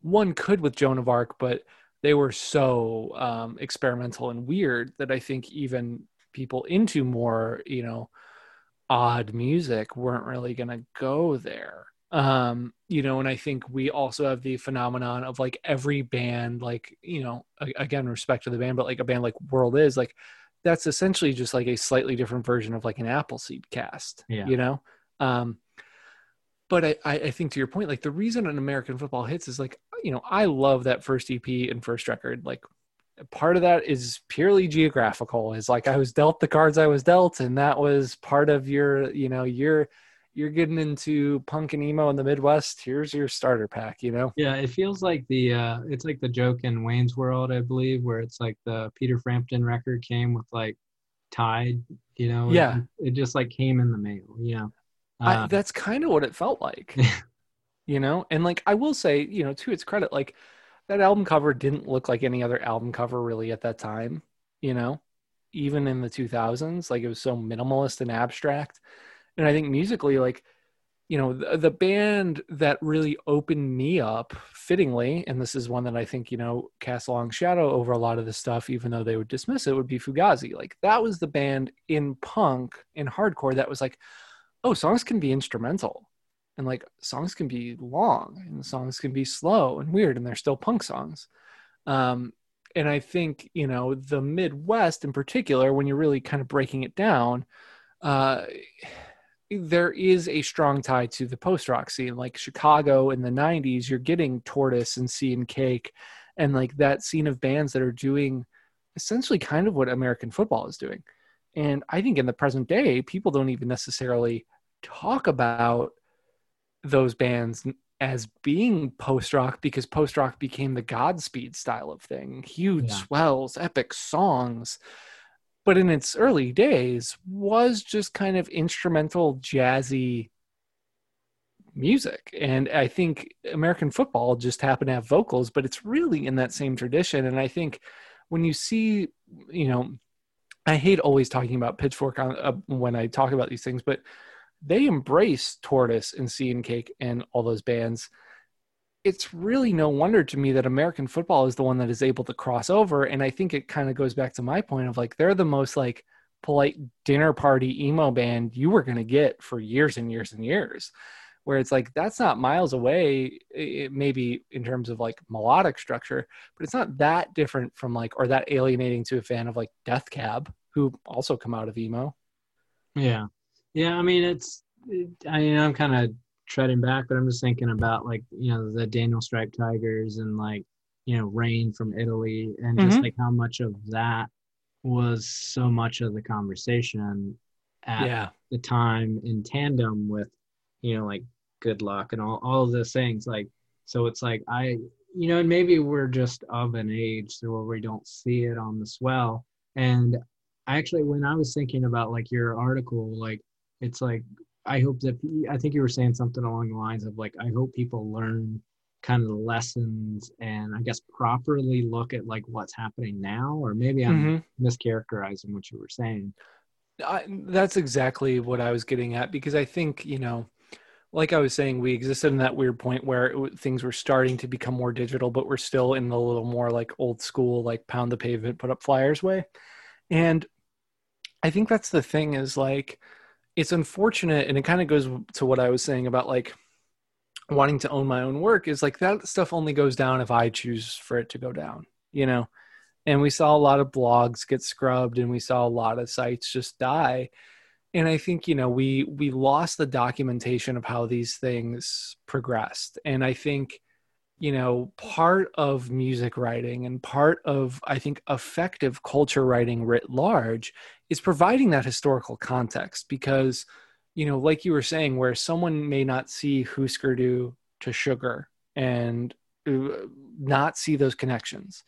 one could with Joan of Arc, but they were so um, experimental and weird that I think even people into more, you know, odd music weren't really going to go there um you know and i think we also have the phenomenon of like every band like you know again respect to the band but like a band like world is like that's essentially just like a slightly different version of like an appleseed cast Yeah. you know um but I, I I think to your point, like the reason an American football hits is like, you know, I love that first EP and first record. Like part of that is purely geographical. Is like I was dealt the cards I was dealt, and that was part of your, you know, you're you're getting into punk and emo in the Midwest. Here's your starter pack, you know? Yeah, it feels like the uh it's like the joke in Wayne's World, I believe, where it's like the Peter Frampton record came with like Tide, you know. Yeah. It, just like came in the mail, you know. I, Uh, that's kind of what it felt like, you know? And like, I will say, you know, to its credit, like that album cover didn't look like any other album cover really at that time, you know, even in the 2000s. Like it was so minimalist and abstract. And I think musically, like, you know, the, the band that really opened me up fittingly, and this is one that I think, you know, cast a long shadow over a lot of the stuff, even though they would dismiss it, would be Fugazi. Like that was the band in punk, in hardcore that was like, oh, songs can be instrumental and like songs can be long and songs can be slow and weird and they're still punk songs. Um, and I think, you know, the Midwest in particular, when you're really kind of breaking it down, uh, there is a strong tie to the post rock scene. Like Chicago in the 90s, you're getting Tortoise and Sea and Cake and like that scene of bands that are doing essentially kind of what American football is doing. And I think in the present day, people don't even necessarily talk about those bands as being post rock because post rock became the Godspeed style of thing huge Yeah. swells, epic songs. But in its early days, was just kind of instrumental, jazzy music. And I think American football just happened to have vocals, but it's really in that same tradition. And I think when you see, you know, I hate always talking about Pitchfork on, uh, when I talk about these things, but they embrace Tortoise and Sea and Cake and all those bands. It's really no wonder to me that American football is the one that is able to cross over. And I think it kind of goes back to my point of like, they're the most like polite dinner party emo band you were going to get for years and years and years. Where it's like, that's not miles away, maybe in terms of like melodic structure, but it's not that different from like, or that alienating to a fan of like Death Cab, who also come out of emo. Yeah, yeah. I mean, it's. It, I mean, I'm kind of treading back, but I'm just thinking about like you know the Daniel Striped Tigers and like you know Raein from Italy, and just Mhm. like how much of that was so much of the conversation at yeah. the time in tandem with you know like Good Luck and all all of those things. Like, so it's like I you know, and maybe we're just of an age where we don't see it on the swell. And actually, when I was thinking about like your article, like it's like I hope that I think you were saying something along the lines of like I hope people learn kind of the lessons and I guess properly look at like what's happening now, or maybe I'm Mhm. mischaracterizing what you were saying. I, that's exactly what I was getting at because I think you know, like I was saying, we existed in that weird point where it, things were starting to become more digital, but we're still in the little more like old school, like pound the pavement, put up flyers way. And I think that's the thing is like, it's unfortunate, and it kind of goes to what I was saying about like wanting to own my own work is like that stuff only goes down if I choose for it to go down, you know. And we saw a lot of blogs get scrubbed, and we saw a lot of sites just die and i think you know we we lost the documentation of how these things progressed and i think you know part of music writing and part of i think effective culture writing writ large is providing that historical context because you know like you were saying where someone may not see Husker Du to sugar and uh, not see those connections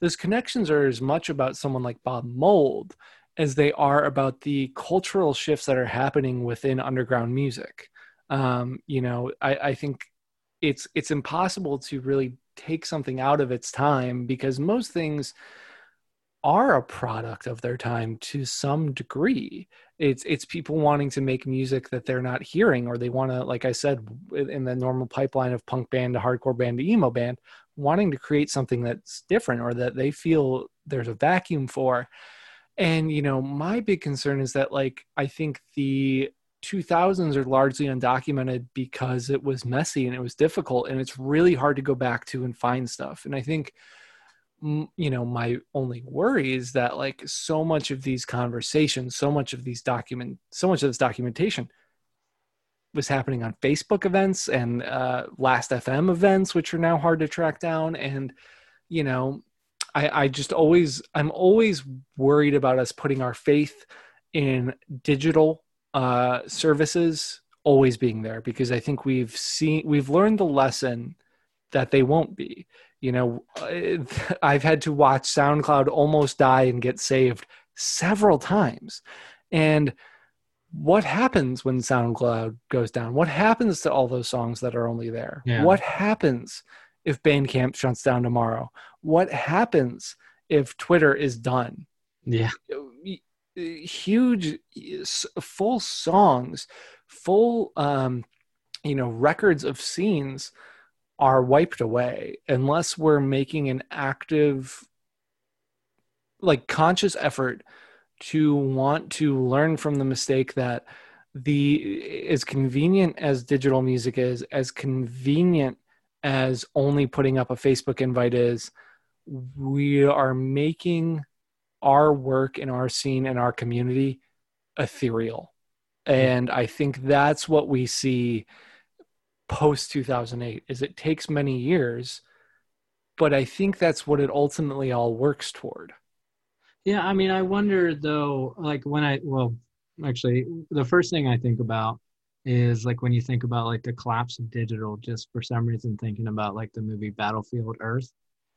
those connections are as much about someone like bob mould as they are about the cultural shifts that are happening within underground music. Um, you know, I, I think it's it's impossible to really take something out of its time because most things are a product of their time to some degree. It's it's people wanting to make music that they're not hearing, or they want to, like I said, in the normal pipeline of punk band to hardcore band to emo band, wanting to create something that's different or that they feel there's a vacuum for And you know, my big concern is that like I think the 2000s are largely undocumented because it was messy and it was difficult and it's really hard to go back to and find stuff. And I think you know my only worry is that like so much of these conversations so much of these document so much of this documentation was happening on facebook events and uh, last fm events which are now hard to track down and you know i i just always i'm always worried about us putting our faith in digital uh, services always being there because i think we've seen we've learned the lesson that they won't be. You know i've had to watch soundcloud almost die and get saved several times. And what happens when soundcloud goes down? What happens to all those songs that are only there? Yeah. what happens if bandcamp shuts down tomorrow? What happens if twitter is done? Yeah huge full songs full um you know records of scenes are wiped away unless we're making an active like conscious effort to want to learn from the mistake that the as convenient as digital music is as convenient as only putting up a facebook invite is we are making our work and our scene and our community ethereal. Hmm. And i think that's what we see post 2008 is it takes many years but i think that's what it ultimately all works toward. Yeah i mean i wonder though like when i well actually the first thing i think about is like when you think about like the collapse of digital just for some reason thinking about like the movie battlefield earth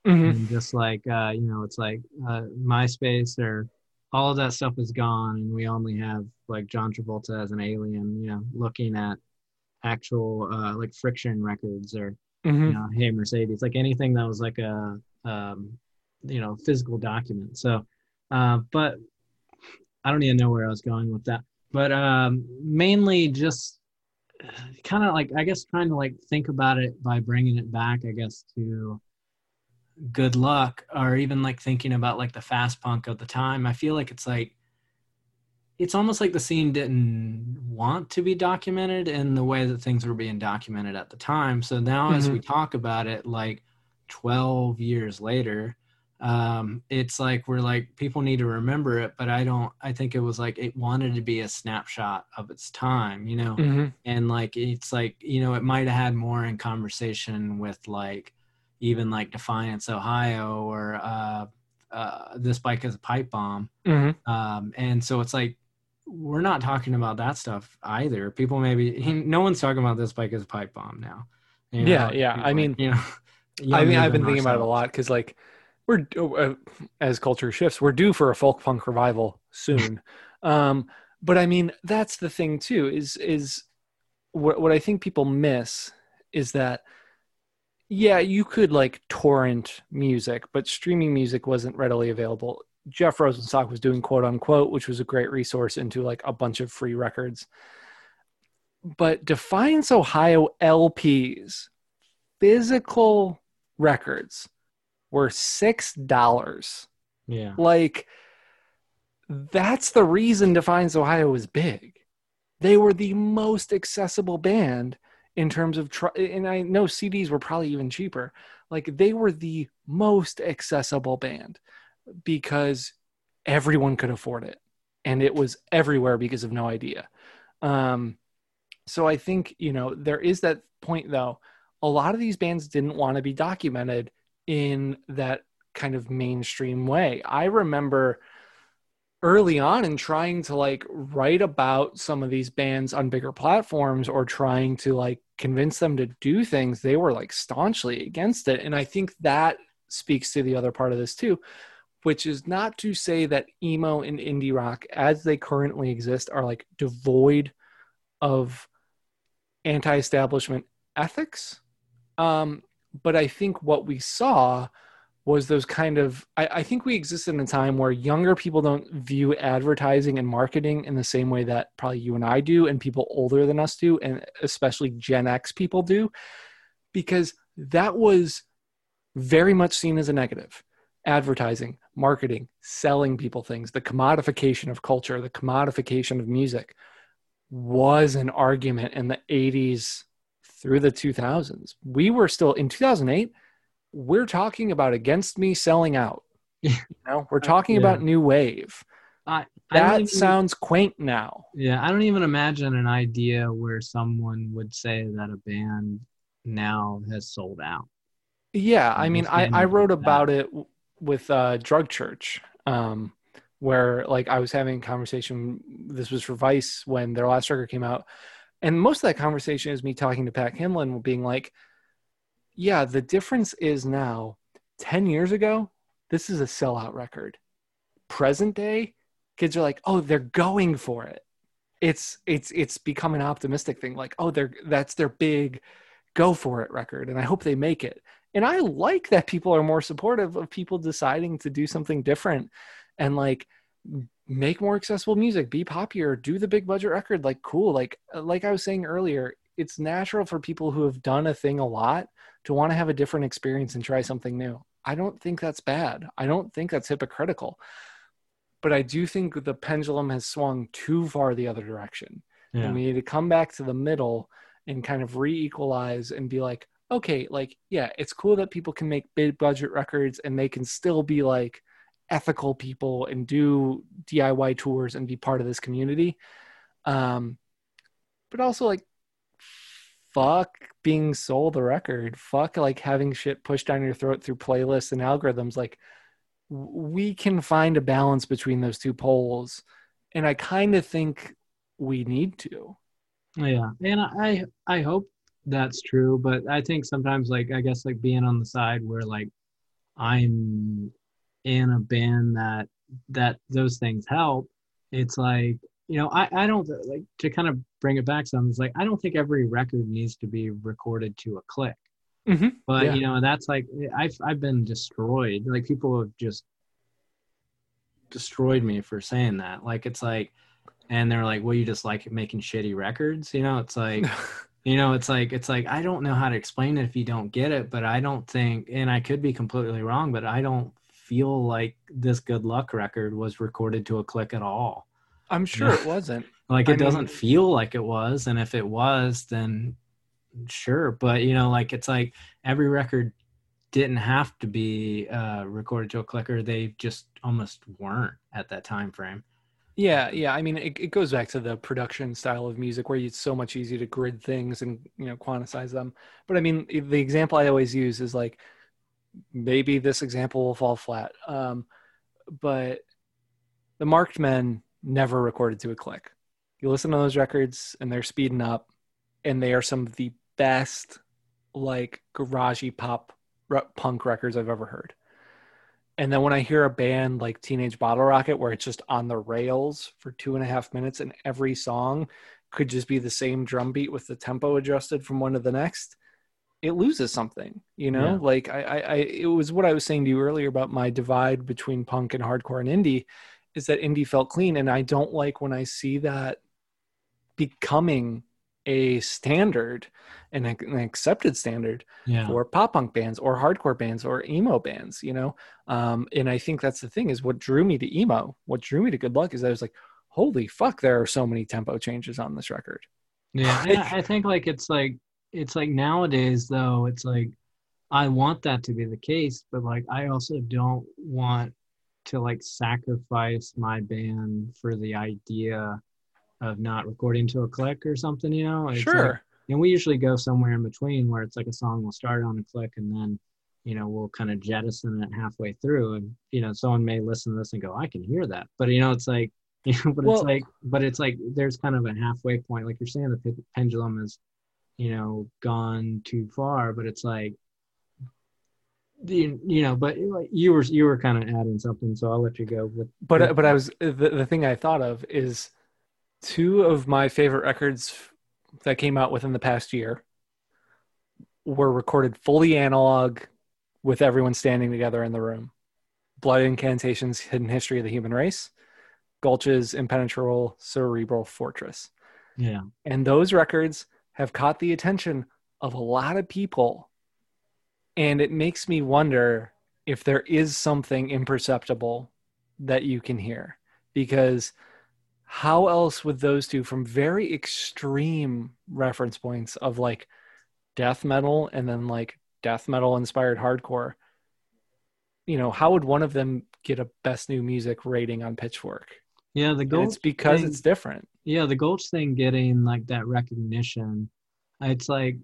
mm-hmm. and just like uh you know it's like uh myspace or all of that stuff is gone and we only have like john travolta as an alien you know looking at actual uh, like friction records or mm-hmm. you know, hey Mercedes, like anything that was like a um, you know physical document. So, uh, but I don't even know where I was going with that. But um, mainly just kind of like I guess trying to like think about it by bringing it back, I guess to good luck or even like thinking about like the fast punk of the time i feel like it's like it's almost like the scene didn't want to be documented in the way that things were being documented at the time. So now, mm-hmm. as we talk about it, like 12 years later, um, it's like we're like people need to remember it, but I don't. I think it was like it wanted to be a snapshot of its time, you know, mm-hmm. and like it's like you know it might have had more in conversation with like even like Defiance, Ohio, or uh, uh, this bike is a pipe bomb, mm-hmm. um, and so it's like we're not talking about that stuff either. People maybe no one's talking about this bike as a pipe bomb now. You know, yeah, yeah. I mean, you know, I mean, I've been thinking about it a lot because like we're uh, as culture shifts, we're due for a folk punk revival soon. um, but I mean, that's the thing too. Is is what what I think people miss is that yeah, you could like torrent music, but streaming music wasn't readily available. Jeff Rosenstock was doing quote unquote, which was a great resource into like a bunch of free records. But Defiance Ohio LPs, physical records, were six dollars. Yeah. Like that's the reason Defiance Ohio was big. They were the most accessible band in terms of tr- and I know CDs were probably even cheaper. Like they were the most accessible band because everyone could afford it and it was everywhere because of no idea. Um, so i think you know there is that point though. A lot of these bands didn't want to be documented in that kind of mainstream way. I remember early on in trying to like write about some of these bands on bigger platforms or trying to like convince them to do things they were like staunchly against it. And i think that speaks to the other part of this too which is not to say that emo and indie rock as they currently exist are like devoid of anti-establishment ethics. Um, but i think what we saw was those kind of I, I, think we exist in a time where younger people don't view advertising and marketing in the same way that probably you and i do and people older than us do and especially gen x people do because that was very much seen as a negative advertising, marketing, selling people things, the commodification of culture, the commodification of music was an argument in the 80s through the 2000s. We were still in 2008, we're talking about against me selling out. you know, we're talking Yeah. about new wave. I, I That even- sounds quaint now. Yeah, I don't even imagine an idea where someone would say that a band now has sold out. Yeah, I mean, I, I wrote about it with uh, Drug Church, um, where like I was having a conversation. This was for Vice when their last record came out, and most of that conversation is me talking to Pat Kindlon, being like, "Yeah, the difference is now, ten years ago, this is a sellout record. Present day, kids are like, oh, they're going for it. It's it's it's become an optimistic thing. Like, oh, they're that's their big." go for it record and i hope they make it and i like that people are more supportive of people deciding to do something different and like make more accessible music be popular do the big budget record like cool like like i was saying earlier it's natural for people who have done a thing a lot to want to have a different experience and try something new. I don't think that's bad. I don't think that's hypocritical. But i do think the pendulum has swung too far the other direction. Yeah. and we need to come back to the middle and kind of re-equalize and be like okay like yeah it's cool that people can make big budget records and they can still be like ethical people and do diy tours and be part of this community. Um but also like fuck being sold a record fuck like having shit pushed down your throat through playlists and algorithms like we can find a balance between those two poles and i kind of think we need to Yeah, and I I hope that's true, but I think sometimes like I guess like being on the side where like I'm in a band that that those things help. It's like you know I I don't like to kind of bring it back some. It's like I don't think every record needs to be recorded to a click. Mhm, But yeah. you know that's like I've I've been destroyed. Like people have just destroyed me for saying that. Like it's like, and they're like, well, you just like making shitty records. You know, it's like you know it's like it's like i don't know how to explain it if you don't get it but i don't think and i could be completely wrong but i don't feel like this good luck record was recorded to a click at all I'm sure it wasn't. like I it doesn't mean- feel like it was and if it was then sure but you know like it's like every record didn't have to be uh recorded to a clicker they just almost weren't at that time frame Yeah, yeah. I mean, it, it goes back to the production style of music where it's so much easier to grid things and you know quantize them. But I mean, the example I always use is like maybe this example will fall flat, um, but the Marked Men never recorded to a click. You listen to those records and they're speeding up, and they are some of the best like garagey pop ru- punk records I've ever heard. And then when I hear a band like Teenage Bottle Rocket, where it's just on the rails for two and a half minutes, and every song could just be the same drum beat with the tempo adjusted from one to the next, it loses something. You know, Yeah. like I, I, I, it was what I was saying to you earlier about my divide between punk and hardcore and indie, is that indie felt clean, and I don't like when I see that becoming a standard and an accepted standard yeah for pop punk bands or hardcore bands or emo bands, you know? Um, and I think that's the thing is what drew me to emo, what drew me to Good Luck is I was like, holy fuck, there are so many tempo changes on this record. Yeah, I I think like it's like it's like nowadays though it's like I want that to be the case, but like I also don't want to like sacrifice my band for the idea of not recording to a click or something, you know? It's like- sure. and we usually go somewhere in between where it's like a song will start on a click and then you know we'll kind of jettison it halfway through and you know someone may listen to this and go i can hear that but you know it's like you know but Well- it's like but it's like there's kind of a halfway point like you're saying the pendulum has you know gone too far but it's like you, you know but like you were you were kind of adding something so i'll let you go with but but I was the, the thing I thought of is two of my favorite records that came out within the past year were recorded fully analog with everyone standing together in the room. Blood Incantations, Hidden History of the Human Race, Gulch's Impenetrable Cerebral Fortress. yeah And those records have caught the attention of a lot of people. And it makes me wonder if there is something imperceptible that you can hear because how else would those two from very extreme reference points of like death metal and then like death metal inspired hardcore you know how would one of them get a best new music rating on pitchfork Yeah, the gold. it's because thing- it's different yeah the Gulch thing getting like that recognition it's like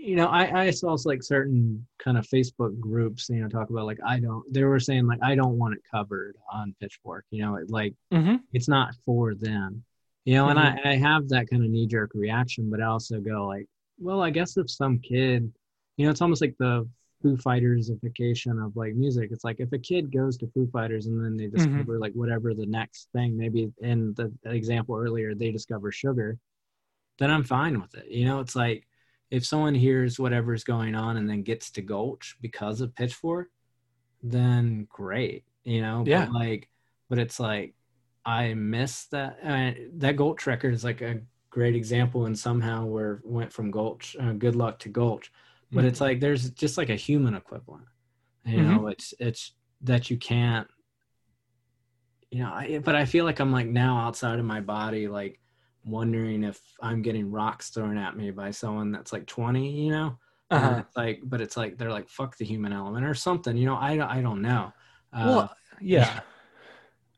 you know i i saw like certain kind of facebook groups you know talk about like i don't they were saying like i don't want it covered on pitchfork you know it, like mm-hmm. it's not for them you know and i i have that kind of knee-jerk reaction but i also go like well i guess if some kid you know it's almost like the foo fightersification of like music it's like if a kid goes to foo fighters and then they discover like whatever the next thing maybe in the example earlier they discover sugar then i'm fine with it you know it's like if someone hears whatever's going on and then gets to gulch because of pitchfork then great you know Yeah. but like but it's like i miss that uh, that gulch record is like a great example and somehow where went from gulch uh, good luck to gulch. But it's like there's just like a human equivalent you know it's it's that you can't you know I, but i feel like i'm like now outside of my body like wondering if i'm getting rocks thrown at me by someone that's like 20 you know? Uh-huh. like but it's like they're like fuck the human element or something you know? I, don't- I don't know. Uh, well yeah.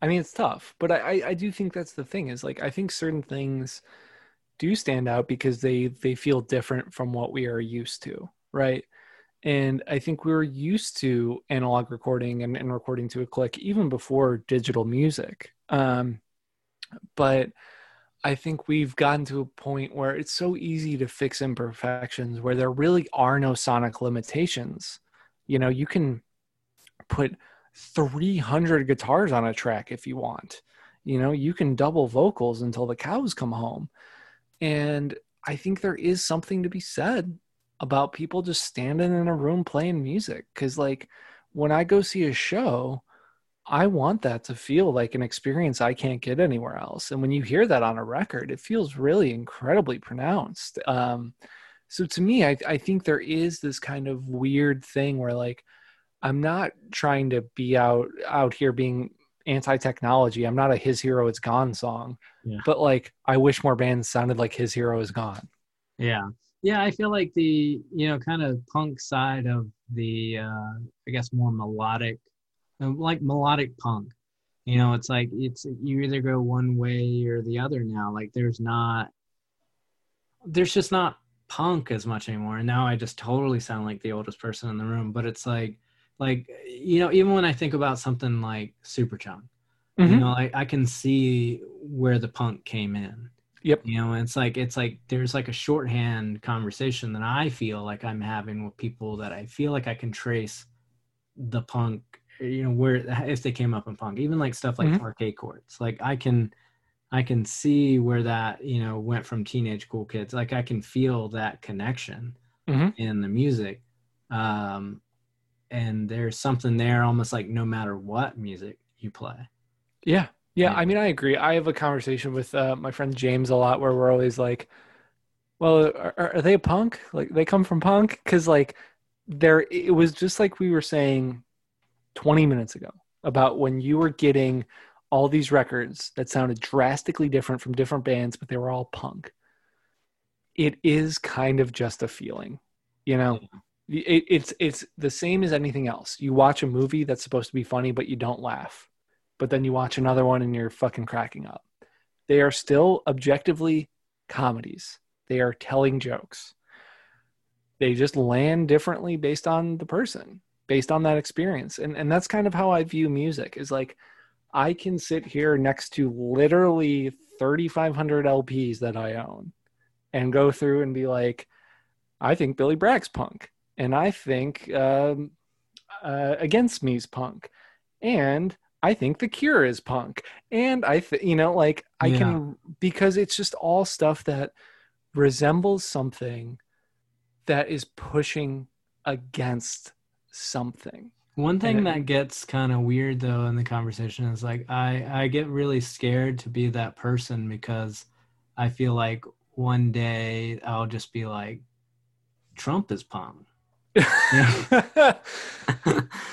I mean it's tough but I, I i do think that's the thing is like i think certain things do stand out because they they feel different from what we are used to right? And i think we were used to analog recording and, and recording to a click even before digital music. Um but I think we've gotten to a point where it's so easy to fix imperfections where there really are no sonic limitations. You know, you can put 300 guitars on a track if you want. You know, you can double vocals until the cows come home. And I think there is something to be said about people just standing in a room playing music. Cause, like, when I go see a show, I want that to feel like an experience I can't get anywhere else. And when you hear that on a record, it feels really incredibly pronounced. Um, so to me, I, I think there is this kind of weird thing where like I'm not trying to be out out here being anti-technology. I'm not a his hero is gone song. Yeah. But like I wish more bands sounded like his hero is gone. Yeah. Yeah, I feel like the, you know, kind of punk side of the uh I guess more melodic like melodic punk. You know, it's like it's you either go one way or the other now. Like there's not there's just not punk as much anymore. And now I just totally sound like the oldest person in the room, but it's like like you know, even when I think about something like Superchunk, you Mhm. know, I, I can see where the punk came in Yep. you know it's like it's like there's like a shorthand conversation that i feel like i'm having with people that i feel like i can trace the punk you know where if they came up in punk even like stuff like Mhm. parquet courts like i can i can see where that you know went from teenage cool kids like i can feel that connection Mhm. in the music um and there's something there almost like no matter what music you play Yeah. Yeah. I mean, I agree. I have a conversation with uh, my friend James a lot where we're always like, well, are, are they a punk? Like, they come from punk? Because, like, there, it was just like we were saying 20 minutes ago about when you were getting all these records that sounded drastically different from different bands, but they were all punk. It is kind of just a feeling, you know? It, it's it's the same as anything else. You watch a movie that's supposed to be funny, but you don't laugh but then you watch another one and you're fucking cracking up. They are still objectively comedies. They are telling jokes. They just land differently based on the person, based on that experience. And and that's kind of how I view music is like I can sit here next to literally 3500 LPs that I own and go through and be like I think Billy Bragg's punk and I think um, uh, Against Me's punk and I think The Cure is punk. And I think, you know, like I Yeah. can, because it's just all stuff that resembles something that is pushing against something. One thing And- that gets kind of weird though in the conversation is like I I get really scared to be that person because I feel like one day I'll just be like Trump is punk. Yeah.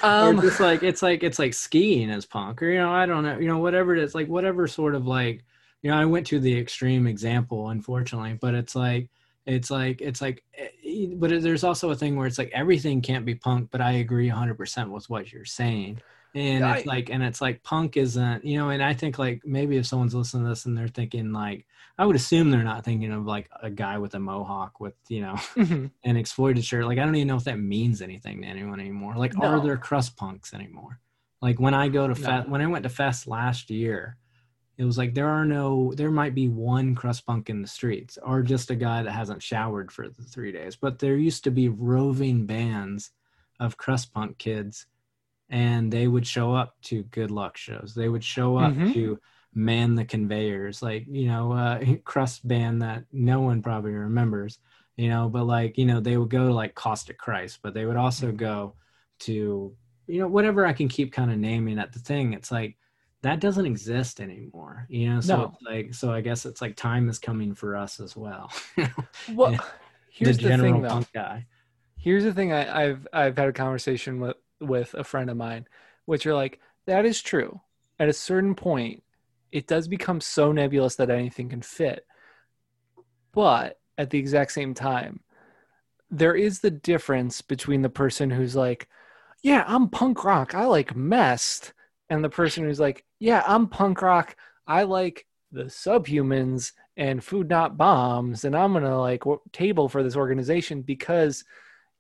um, or just like it's like it's like skiing as punk, or you know, I don't know, you know, whatever it is, like whatever sort of like, you know, I went to the extreme example, unfortunately, but it's like it's like it's like eh, but there's also a thing where it's like everything can't be punk but i agree 100% with what you're saying. And Yeah, it's I- like and it's like punk isn't you know and i think like maybe if someone's listening to this and they're thinking like i would assume they're not thinking of like a guy with a mohawk with you know mhm. an exploited shirt. Like i don't even know if that means anything to anyone anymore. Like are there crust punks anymore? Like when i go to No. fest when i went to fest last year it was like there are no there might be one crust punk in the streets or just a guy that hasn't showered for the three days but there used to be roving bands of crust punk kids and they would show up to good luck shows they would show up Mhm. to man the conveyors like you know uh crust band that no one probably remembers you know but like you know they would go to like caustic christ but they would also go to you know whatever i can keep kind of naming at the thing it's like that doesn't exist anymore you know so No. it's like so i guess it's like time is coming for us as well well, Yeah. here's the the, general thing, though. punk guy Here's the thing. I, I've I've had a conversation with with a friend of mine, which are like that is true. At a certain point, it does become so nebulous that anything can fit. But at the exact same time, there is the difference between the person who's like, "Yeah, I'm punk rock. I like messed," and the person who's like, "Yeah, I'm punk rock. I like the subhumans and food not bombs. And i'm gonna like w- table for this organization because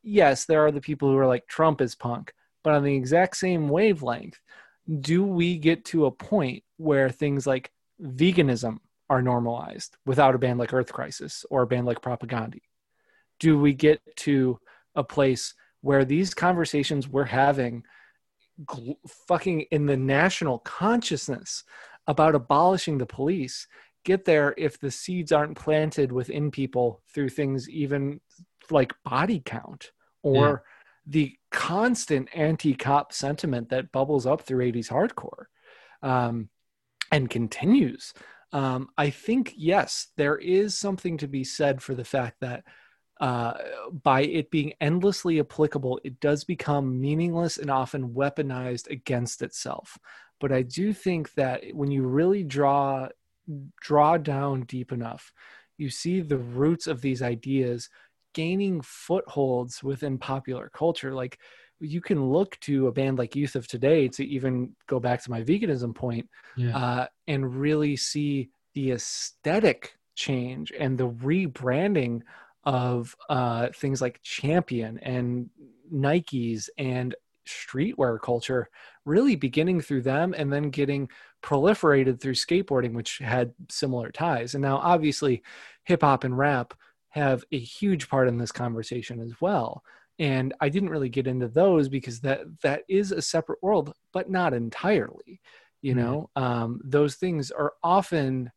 yes there are the people who are like trump is punk. But on the exact same wavelength do we get to a point where things like veganism are normalized without a band like earth crisis or a band like propagandhi? Do we get to a place where these conversations we're having gl- fucking in the national consciousness about abolishing the police get there if the seeds aren't planted within people through things even like body count or the constant anti-cop sentiment that bubbles up through 80s hardcore um, and continues. Um, i think yes there is something to be said for the fact that uh, by it being endlessly applicable, it does become meaningless and often weaponized against itself. But I do think that when you really draw draw down deep enough, you see the roots of these ideas gaining footholds within popular culture. Like you can look to a band like Youth of Today to even go back to my veganism point yeah uh, and really see the aesthetic change and the rebranding of uh, things like Champion and Nikes and streetwear culture really beginning through them and then getting proliferated through skateboarding, which had similar ties. And now, obviously, hip hop and rap have a huge part in this conversation as well. And I didn't really get into those because that that is a separate world, but not entirely. You Mhm. know, um, those things are often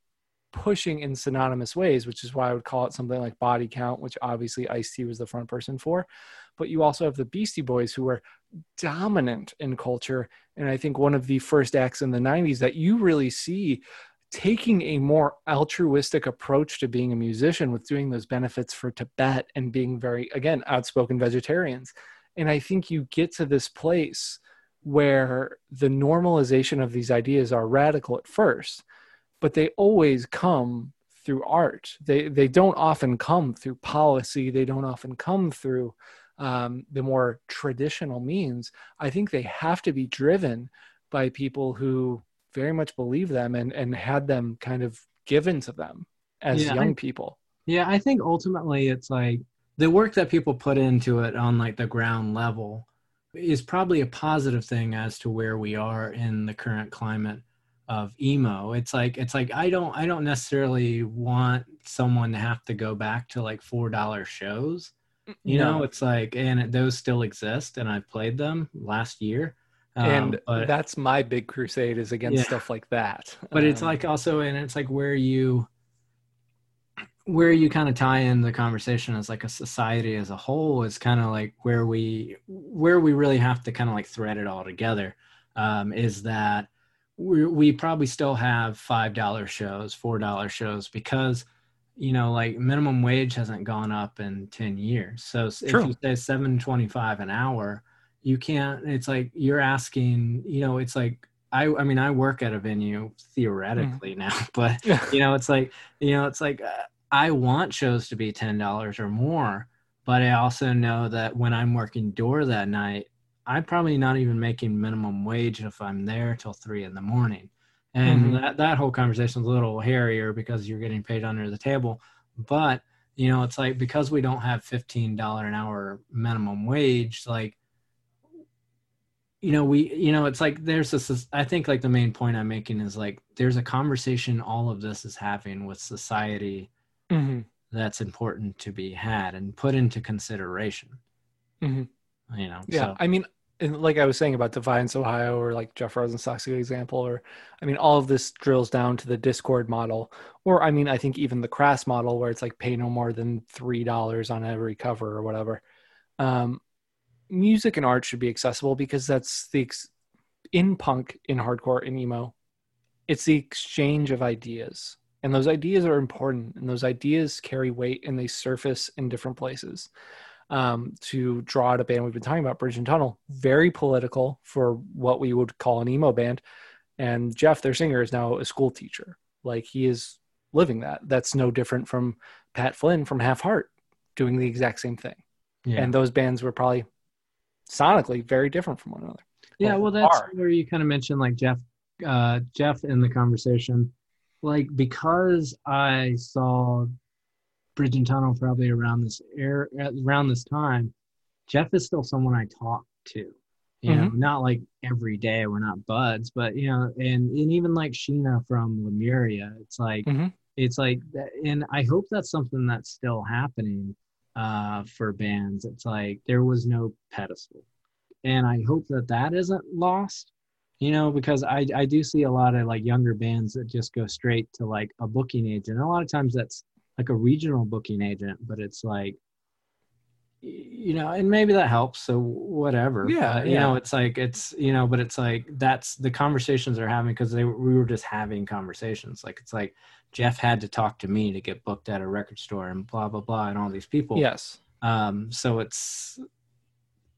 pushing in synonymous ways, which is why I would call it something like body count, which obviously Ice T was the front person for. But you also have the Beastie Boys who were dominant in culture. And I think one of the first acts in the 90s that you really see taking a more altruistic approach to being a musician with doing those benefits for Tibet and being very, again, outspoken vegetarians. And I think you get to this place where the normalization of these ideas are radical at first but they always come through art. They they don't often come through policy. They don't often come through um, the more traditional means. I think they have to be driven by people who very much believe them and and had them kind of given to them as Yeah, young I- people. Yeah, I think ultimately it's like the work that people put into it on like the ground level is probably a positive thing as to where we are in the current climate of emo. It's like it's like I don't I don't necessarily want someone to have to go back to like four dollar shows. You No. know, it's like and it, those still exist, and I've played them last year. Um, and but, that's my big crusade is against Yeah. stuff like that. but it's Um, like also and it's like where you where you kind of tie in the conversation as like a society as a whole is kind of like where we where we really have to kind of like thread it all together um, is that we we probably still have five dollar shows four dollar shows because you know, like minimum wage hasn't gone up in 10 years. So s- if you say 725 an hour, you can't it's like you're asking, you know, it's like I I mean I work at a venue theoretically now, but you know, it's like, you know, it's like uh, I want shows to be $10 or more, but I also know that when I'm working door that night, I'm probably not even making minimum wage if I'm there till three in the morning. And Mhm. that, that whole conversation is a little hairier because you're getting paid under the table. But, you know, it's like because we don't have $15 an hour minimum wage, like, you know, we, you know, it's like there's this, I think like the main point I'm making is like there's a conversation all of this is having with society Mhm. that's important to be had and put into consideration. Mhm. You know, Yeah, so I mean, and like I was saying about Defiance, Ohio, or like Jeff Rosenstock's example, or I mean, all of this drills down to the Dischord model, or I mean, I think even the Crass model, where it's like pay no more than three dollars on every cover or whatever. Um, music and art should be accessible because that's the ex- in punk, in hardcore, in emo, it's the exchange of ideas, and those ideas are important, and those ideas carry weight, and they surface in different places um, to draw out a band we've been talking about, Bridge and Tunnel. Very political for what we would call an emo band. And Jeff, their singer, is now a school teacher. Like he is living that. That's no different from Pat Flynn from Have Heart doing the exact same thing. yeah. And those bands were probably sonically very different from one another. Yeah, Well, that's are. where you kind of mentioned like Jeff, uh, Jeff in the conversation, like because I saw Bridge and Tunnel probably around this air around this time. Jeff is still someone I talk to, you know, not like every day. We're not buds, but you know, and and even like Sheena from Lemuria, it's like Mhm. it's like, and I hope that's something that's still happening uh, for bands. It's like there was no pedestal and I hope that that isn't lost. You know, because I I do see a lot of like younger bands that just go straight to like a booking agent. And a lot of times that's like a regional booking agent, but it's like you know, and maybe that helps. So whatever. Yeah, But, you know, it's like it's you know, but it's like that's the conversations they're having because they we were just having conversations. Like it's like Jeff had to talk to me to get booked at a record store and blah blah blah and all these people Yes. um so it's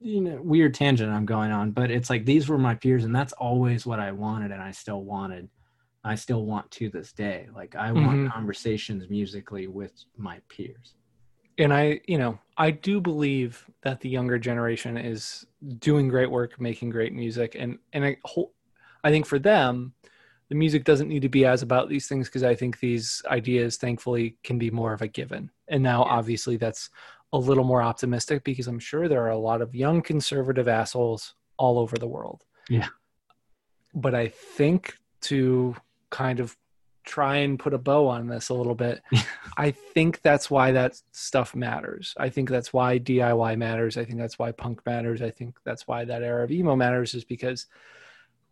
you know weird tangent i'm going on but it's like these were my peers and that's always what i wanted and i still wanted i still want to this day like i want mm-hmm. conversations musically with my peers and I, you know, I do believe that the younger generation is doing great work, making great music, and and I, whole, I think for them, the music doesn't need to be as about these things because I think these ideas, thankfully, can be more of a given. And now, Yeah. obviously, that's a little more optimistic because I'm sure there are a lot of young conservative assholes all over the world. Yeah. But I think to kind of try and put a bow on this a little bit, I think that's why that stuff matters. I think that's why DIY matters. I think that's why punk matters. I think that's why that era of emo matters is because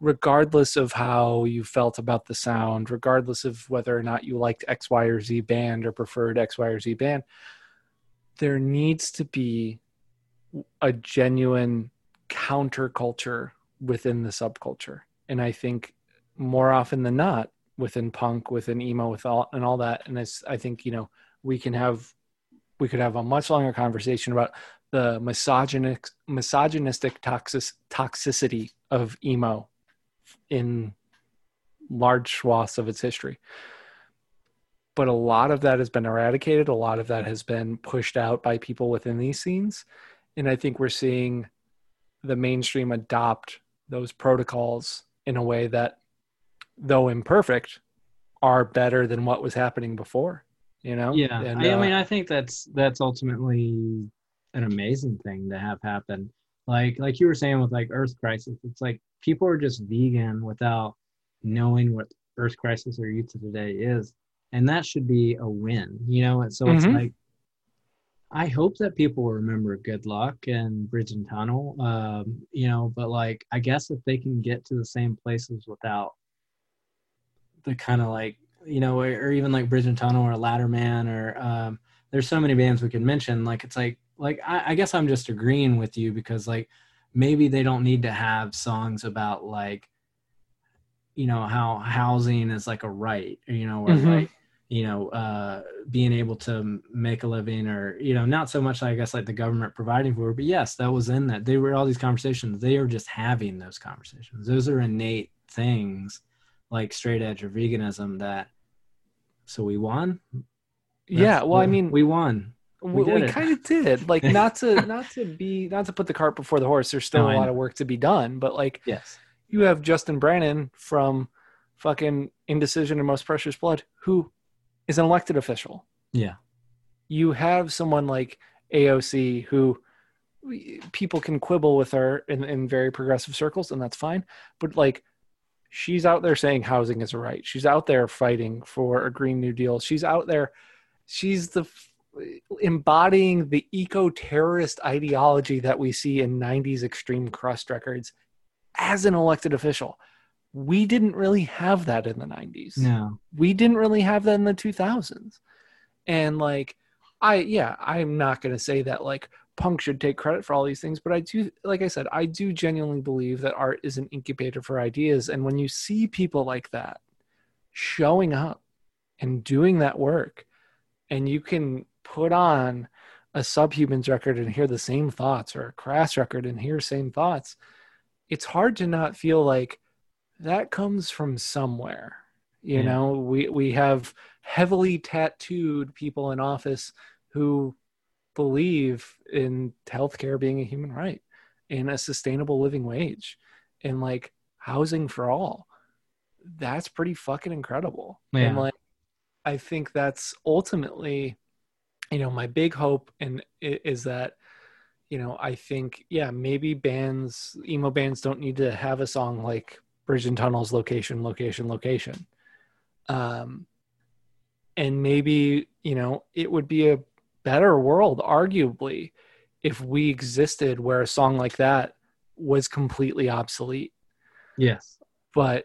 regardless of how you felt about the sound, regardless of whether or not you liked X, Y, or Z band or preferred X, Y, or Z band, there needs to be a genuine counterculture within the subculture. And I think more often than not, within punk, within emo, with all and all that, and it's I think you know we can have we could have a much longer conversation about the misogynistic misogynistic toxic, toxicity of emo in large swaths of its history. But a lot of that has been eradicated. A lot of that has been pushed out by people within these scenes. And I think we're seeing the mainstream adopt those protocols in a way that, though imperfect, are better than what was happening before. You know? yeah And, I, I uh, mean i think that's that's ultimately an amazing thing to have happen like like you were saying with like earth crisis it's like people are just vegan without knowing what earth crisis or youth of today is and that should be a win you know and so it's Mhm. like i hope that people remember good luck and bridge and tunnel um you know but like i guess if they can get to the same places without the kind of like you know or, even like bridge and tunnel or Latterman or um there's so many bands we could mention like it's like like I, I guess i'm just agreeing with you because like maybe they don't need to have songs about like you know how housing is like a right you know or Mhm. like you know, uh, being able to make a living or, you know, not so much, I guess, like the government providing for it, but yes, that was in that. They were all these conversations. They are just having those conversations. Those are innate things like straight edge or veganism that, so we won. yeah. That's- Well, I mean, we won. we, did we kind of did like not to not to be not to put the cart before the horse there's still No, a lot of work to be done but like Yes. you have justin brannan from fucking indecision and most precious blood who is an elected official Yeah. you have someone like aoc who people can quibble with her in, in very progressive circles and that's fine but like she's out there saying housing is a right. She's out there fighting for a green new deal. She's out there she's the embodying the eco-terrorist ideology that we see in 90s extreme crust records as an elected official. We didn't really have that in the 90s No. we didn't really have that in the 2000s and like i yeah i'm not going to say that like punk should take credit for all these things but i do like i said i do genuinely believe that art is an incubator for ideas and when you see people like that showing up and doing that work and you can put on a subhumans record and hear the same thoughts or a crass record and hear same thoughts it's hard to not feel like that comes from somewhere you Yeah. know we we have heavily tattooed people in office who believe in healthcare being a human right in a sustainable living wage and like housing for all that's pretty fucking incredible Yeah. and like i think that's ultimately you know my big hope and is that you know i think yeah maybe bands emo bands don't need to have a song like bridge and tunnels location location location um and maybe you know it would be a better world arguably if we existed where a song like that was completely obsolete Yes. but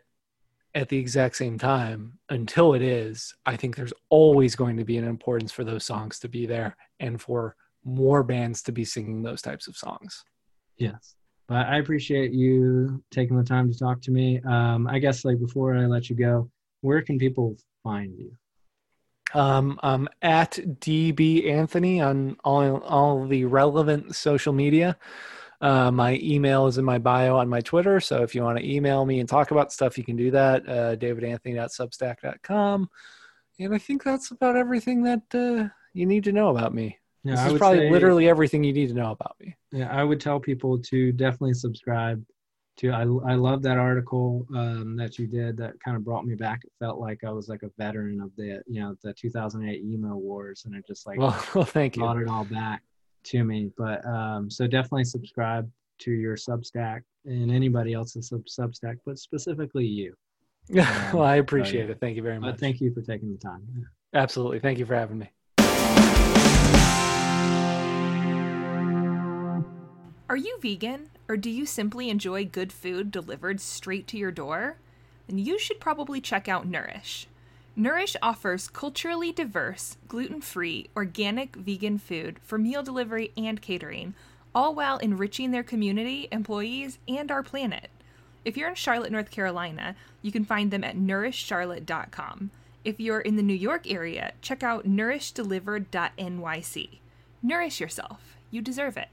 at the exact same time until it is i think there's always going to be an importance for those songs to be there and for more bands to be singing those types of songs Yes. But I appreciate you taking the time to talk to me. Um, I guess like before I let you go, where can people find you? Um, i'm at db anthony on all, all the relevant social media. Uh, my email is in my bio on my twitter so if you want to email me and talk about stuff you can do that uh, davidanthony.substack.com and i think that's about everything that uh, you need to know about me. Yeah, this I is probably say- literally everything you need to know about me. Yeah, I would tell people to definitely subscribe to. I I love that article um, that you did. That kind of brought me back. It felt like I was like a veteran of the you know the 2008 emo wars, and it just like Well, well thank you. brought it all back to me. But um, so definitely subscribe to your Substack and anybody else's sub- Substack, but specifically you. Yeah, well, I appreciate yeah. it. Thank you very But much. thank you for taking the time. Absolutely. Thank you for having me. Are you vegan, or do you simply enjoy good food delivered straight to your door? Then you should probably check out Nourish. Nourish offers culturally diverse, gluten free, organic vegan food for meal delivery and catering, all while enriching their community, employees, and our planet. If you're in Charlotte, North Carolina, you can find them at nourishcharlotte.com. If you're in the New York area, check out nourishdelivered.nyc. Nourish yourself. You deserve it.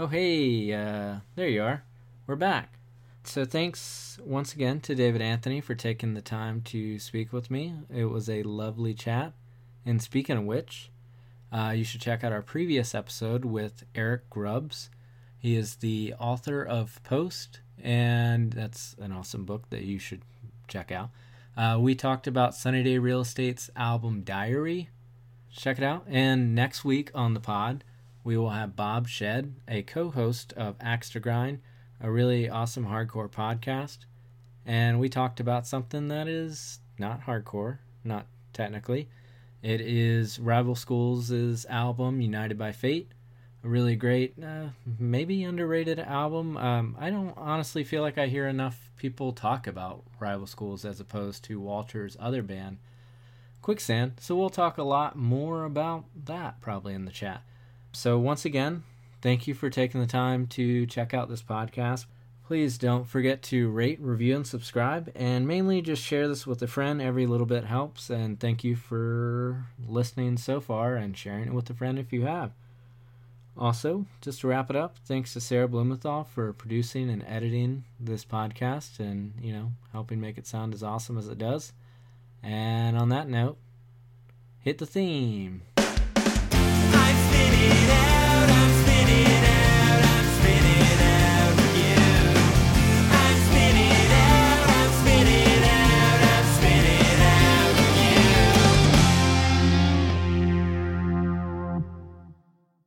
Oh, hey, uh, there you are. We're back. So, thanks once again to David Anthony for taking the time to speak with me. It was a lovely chat. And speaking of which, uh, you should check out our previous episode with Eric Grubbs. He is the author of Post, and that's an awesome book that you should check out. Uh, we talked about Sunny Day Real Estate's album Diary. Check it out. And next week on the pod, we will have Bob Shed, a co host of Axe to Grind, a really awesome hardcore podcast. And we talked about something that is not hardcore, not technically. It is Rival Schools' album, United by Fate. A really great, uh, maybe underrated album. Um, I don't honestly feel like I hear enough people talk about Rival Schools as opposed to Walter's other band, Quicksand. So we'll talk a lot more about that probably in the chat. So, once again, thank you for taking the time to check out this podcast. Please don't forget to rate, review, and subscribe, and mainly just share this with a friend. Every little bit helps, and thank you for listening so far and sharing it with a friend if you have. Also, just to wrap it up, thanks to Sarah Blumenthal for producing and editing this podcast and, you know, helping make it sound as awesome as it does. And on that note, hit the theme. Spinning out, I'm spinning